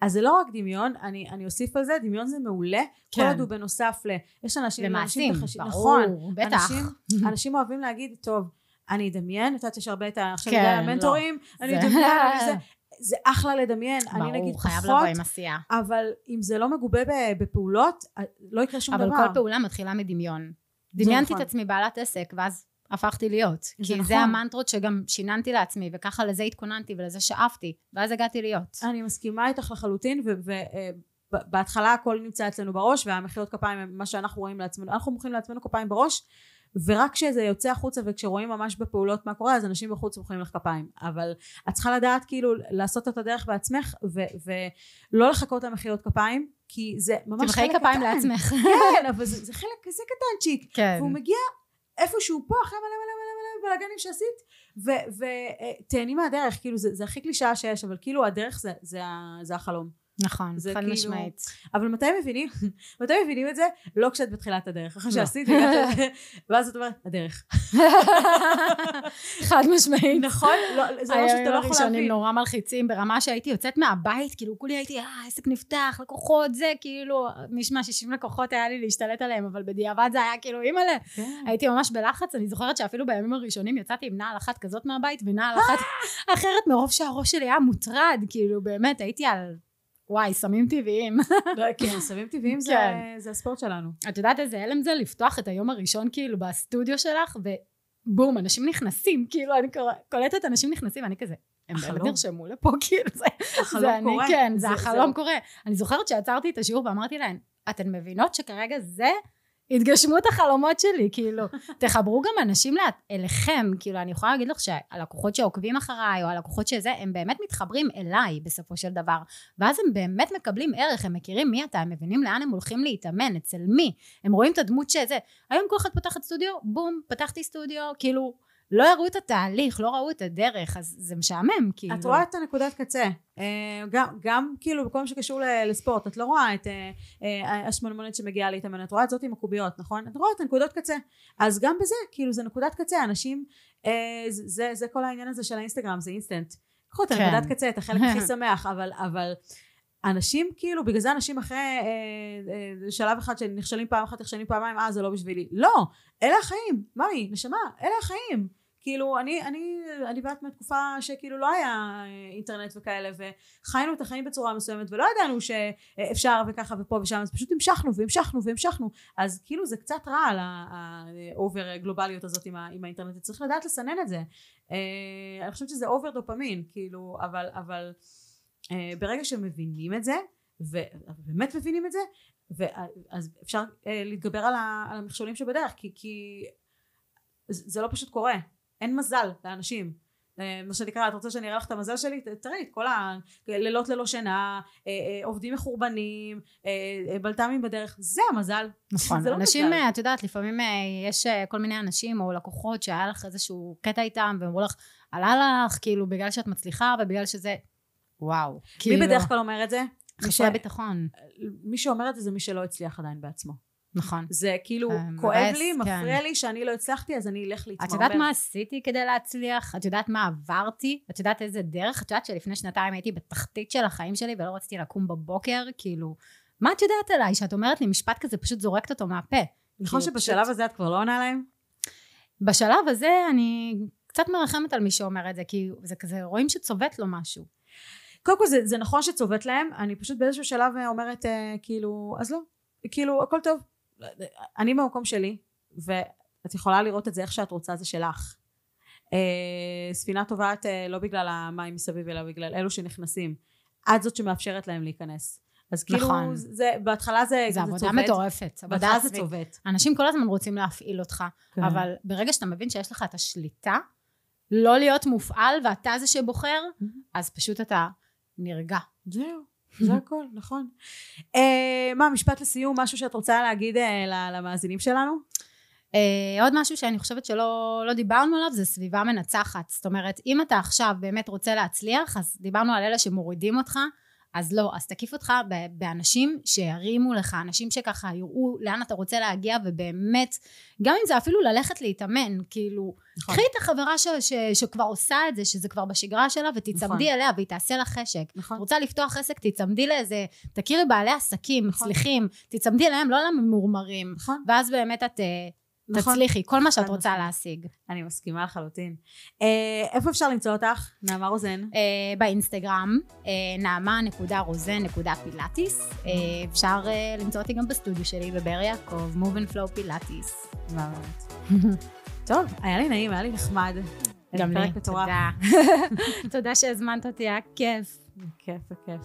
אז זה לא רק דמיון, אני, אני אוסיף על זה, דמיון זה מעולה, כן. כל עוד הוא בנוסף ל... יש אנשים... למעשים. ברור, נכון, בטח. אנשים, אנשים אוהבים להגיד, טוב, אני אדמיין, את יודעת, יש הרבה את ה... עכשיו כן, בגלל לא. המנטורים, אני אדמיין, אני זה. זה אחלה לדמיין, אני נגיד ברור, חייב פחות, לבוא עם עשייה. אבל אם זה לא מגובה בפעולות, לא יקרה שום אבל דבר. כל פעולה מתחילה מדמיון. דמיינתי נכון. את עצמי בעלת עסק, ואז הפכתי להיות. זה כי נכון. זה המנטרות שגם שיננתי לעצמי, וככה לזה התכוננתי ולזה שאפתי, ואז הגעתי להיות. אני מסכימה איתך לחלוטין, ובהתחלה הכל נמצא אצלנו בראש, והמחיאות כפיים הם מה שאנחנו רואים לעצמנו, אנחנו מוחאים לעצמנו כפיים בראש, ורק כשזה יוצא החוצה וכשרואים ממש בפעולות מה קורה, אז אנשים בחוץ מוחאים לך כפיים. אבל את צריכה לדעת כאילו לעשות את הדרך בעצמך, ו- ולא לחכות למחיאות כפיים, כי זה ממש תמחאי חלק כפיים קטן. לעצמך. כן, אבל זה, זה חלק כזה קטנצ'יק. כן. והוא מגיע איפשהו פה אחרי מלא מלא מלא מלא בלאגנים שעשית ותהני מהדרך כאילו זה, זה הכי קלישאה שיש אבל כאילו הדרך זה, זה, זה החלום נכון, חד כאילו- משמעית. אבל מתי מבינים מתי מבינים את זה לא כשאת בתחילת הדרך אחרי לא. שעשית ואז את אומרת הדרך חד משמעית. נכון לא, זה לא שאתה לא יכול הראשונים להבין נורא מלחיצים ברמה שהייתי יוצאת מהבית כאילו כולי הייתי אה עסק נפתח לקוחות זה כאילו משמע 60 לקוחות היה לי להשתלט עליהם אבל בדיעבד זה היה כאילו אימא'לה כן. הייתי ממש בלחץ אני זוכרת שאפילו בימים הראשונים יצאתי עם נעל אחת כזאת מהבית ונעל אחת אחרת מרוב שהראש שלי היה מוטרד כאילו באמת הייתי על וואי סמים טבעיים לא, כן סמים טבעיים זה- כן. זה הספורט שלנו את יודעת איזה הלם זה לפתוח את היום הראשון כאילו בסטודיו שלך ובום אנשים נכנסים כאילו אני קולטת אנשים נכנסים ואני כזה הם באמת. נרשמו לפה כאילו זה החלום זה אני קורה. כן זה זה- החלום זה- קורה אני זוכרת שעצרתי את השיעור ואמרתי להן אתן מבינות שכרגע זה התגשמות החלומות שלי כאילו. תחברו גם אנשים לה- אליכם. כאילו אני יכולה להגיד לך שהלקוחות שעוקבים אחריי או הלקוחות שזה הם באמת מתחברים אליי בסופו של דבר. ואז הם באמת מקבלים ערך הם מכירים מי אתה הם מבינים לאן הם הולכים להתאמן אצל מי. הם רואים את הדמות שזה. היום כל אחד פותחת סטודיו בום פתחתי סטודיו כאילו לא הראו את התהליך לא ראו את הדרך אז זה משעמם כאילו. את רואה את הנקודת קצה. אה, גם, גם כאילו בכל מה שקשור לספורט את לא רואה את אה, אה, השמנמנת שמגיעה להתאמן את רואה את זאת עם הקוביות נכון? את רואה את הנקודות קצה. אז גם בזה כאילו זה נקודת קצה. אנשים זה, זה, זה כל העניין הזה של האינסטגרם זה אינסטנט. קחו את כן. הנקודת קצה את החלק הכי שמח אבל אבל אנשים כאילו בגלל זה אנשים אחרי אה, אה, שלב אחד שנכשלים פעם אחת נכשלים פעמיים אה זה לא בשבילי. לא! אלה החיים. מאמי נשמה אלה החיים כאילו אני אני אני באתי מהתקופה שכאילו לא היה אה, אינטרנט וכאלה וחיינו את החיים בצורה מסוימת ולא ידענו שאפשר וככה ופה ושם אז פשוט המשכנו והמשכנו והמשכנו. אז כאילו זה קצת רע על ה over גלובליות הזאת עם, ה, עם האינטרנט צריך לדעת לסנן את זה. אה, אני חושבת שזה אובר דופמין כאילו אבל אבל אה, ברגע שמבינים את זה ובאמת מבינים את זה ואז אפשר להתגבר על, המכשולים שבדרך כי, כי זה לא פשוט קורה אין מזל לאנשים אה, מה שנקרא את רוצה שאני אראה לך את המזל שלי תראי את כל הלילות ללא שינה אה, אה, עובדים מחורבנים בלת"מים בדרך זה המזל נכון, זה לא אנשים, מזל. את יודעת, לפעמים יש כל מיני אנשים או לקוחות שהיה לך איזשהו קטע איתם ואמרו לך, עלה לך, כאילו, בגלל שאת מצליחה ובגלל שזה, וואו. מי כאילו, בדרך כלל אומר את זה? מי ש- חסרי ביטחון, מי שאומר את זה זה מי שלא הצליח עדיין בעצמו נכון. זה כאילו אה, כואב לי כן. מפריע לי שאני לא הצלחתי אז אני אלך להתמרמר את יודעת מה עשיתי כדי להצליח? את יודעת מה עברתי? את יודעת איזה דרך? את יודעת שלפני שנתיים הייתי בתחתית של החיים שלי ולא רציתי לקום בבוקר? כאילו, מה את יודעת עליי? שאת אומרת לי משפט כזה, פשוט זורקת אותו מהפה. נכון שבשלב הזה את כבר לא עונה להם? בשלב הזה אני קצת מרחמת על מי שאומר את זה, כי זה כזה, רואים שצובט לו משהו. קודם כל זה, זה נכון שצובט להם אני פשוט באיזשהו שלב אומרת אה, כאילו אז לא כאילו הכל טוב אני במקום שלי ואת יכולה לראות את זה איך שאת רוצה זה שלך אה, ספינה טובעת אה, לא בגלל המים מסביב אלא בגלל אלו שנכנסים את זאת שמאפשרת להם להיכנס אז כאילו נכון. זה בהתחלה זה, זה עבודה צובט. מטורפת, עבודה בהתחלה זה. צובט אנשים כל הזמן רוצים להפעיל אותך, כן. אבל ברגע שאתה מבין שיש לך את השליטה, לא להיות מופעל ואתה זה שבוחר, אז פשוט אתה נרגע. זהו, זה הכל, נכון. אה, מה, משפט לסיום, משהו שאת רוצה להגיד ל- למאזינים שלנו? אה, עוד משהו שאני חושבת שלא לא דיברנו עליו זה סביבה מנצחת. זאת אומרת, אם אתה עכשיו באמת רוצה להצליח, אז דיברנו על אלה שמורידים אותך, אז לא, אז תקיף אותך באנשים שירימו לך, אנשים שככה יראו לאן אתה רוצה להגיע, ובאמת, גם אם זה אפילו ללכת להתאמן, כאילו, נכון. קחי את החברה ש, ש, שכבר עושה את זה, שזה כבר בשגרה שלה, ותצמדי נכון. אליה והיא תעשה לך חשק. נכון. רוצה לפתוח עסק, תצמדי לאיזה, תכירי בעלי עסקים, נכון. מצליחים, תצמדי אליהם, לא לממורמרים. נכון. ואז באמת את אה, נכון. תצליחי, כל מה שאת רוצה. להשיג. אני מסכימה לחלוטין. אה, איפה אפשר למצוא אותך? נעמה רוזן. אה, באינסטגרם, אה, נעמה.רוזן.פילאטיס. אפשר למצוא אותי גם בסטודיו שלי בבאר יעקב, Move and Flow פילאטיס. טוב, היה לי נעים, היה לי נחמד. גם לי. תודה. תודה שהזמנת אותי, היה כיף. כיף וכיף.